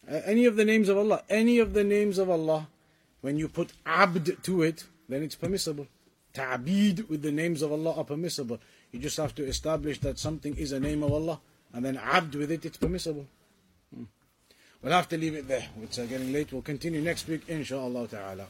Uh, any of the names of Allah, any of the names of Allah, when you put abd to it, then it's permissible. Ta'bid with the names of Allah are permissible. You just have to establish that something is a name of Allah, and then abd with it, it's permissible. Hmm. We'll have to leave it there. It's uh, getting late. We'll continue next week, inshallah ta'ala.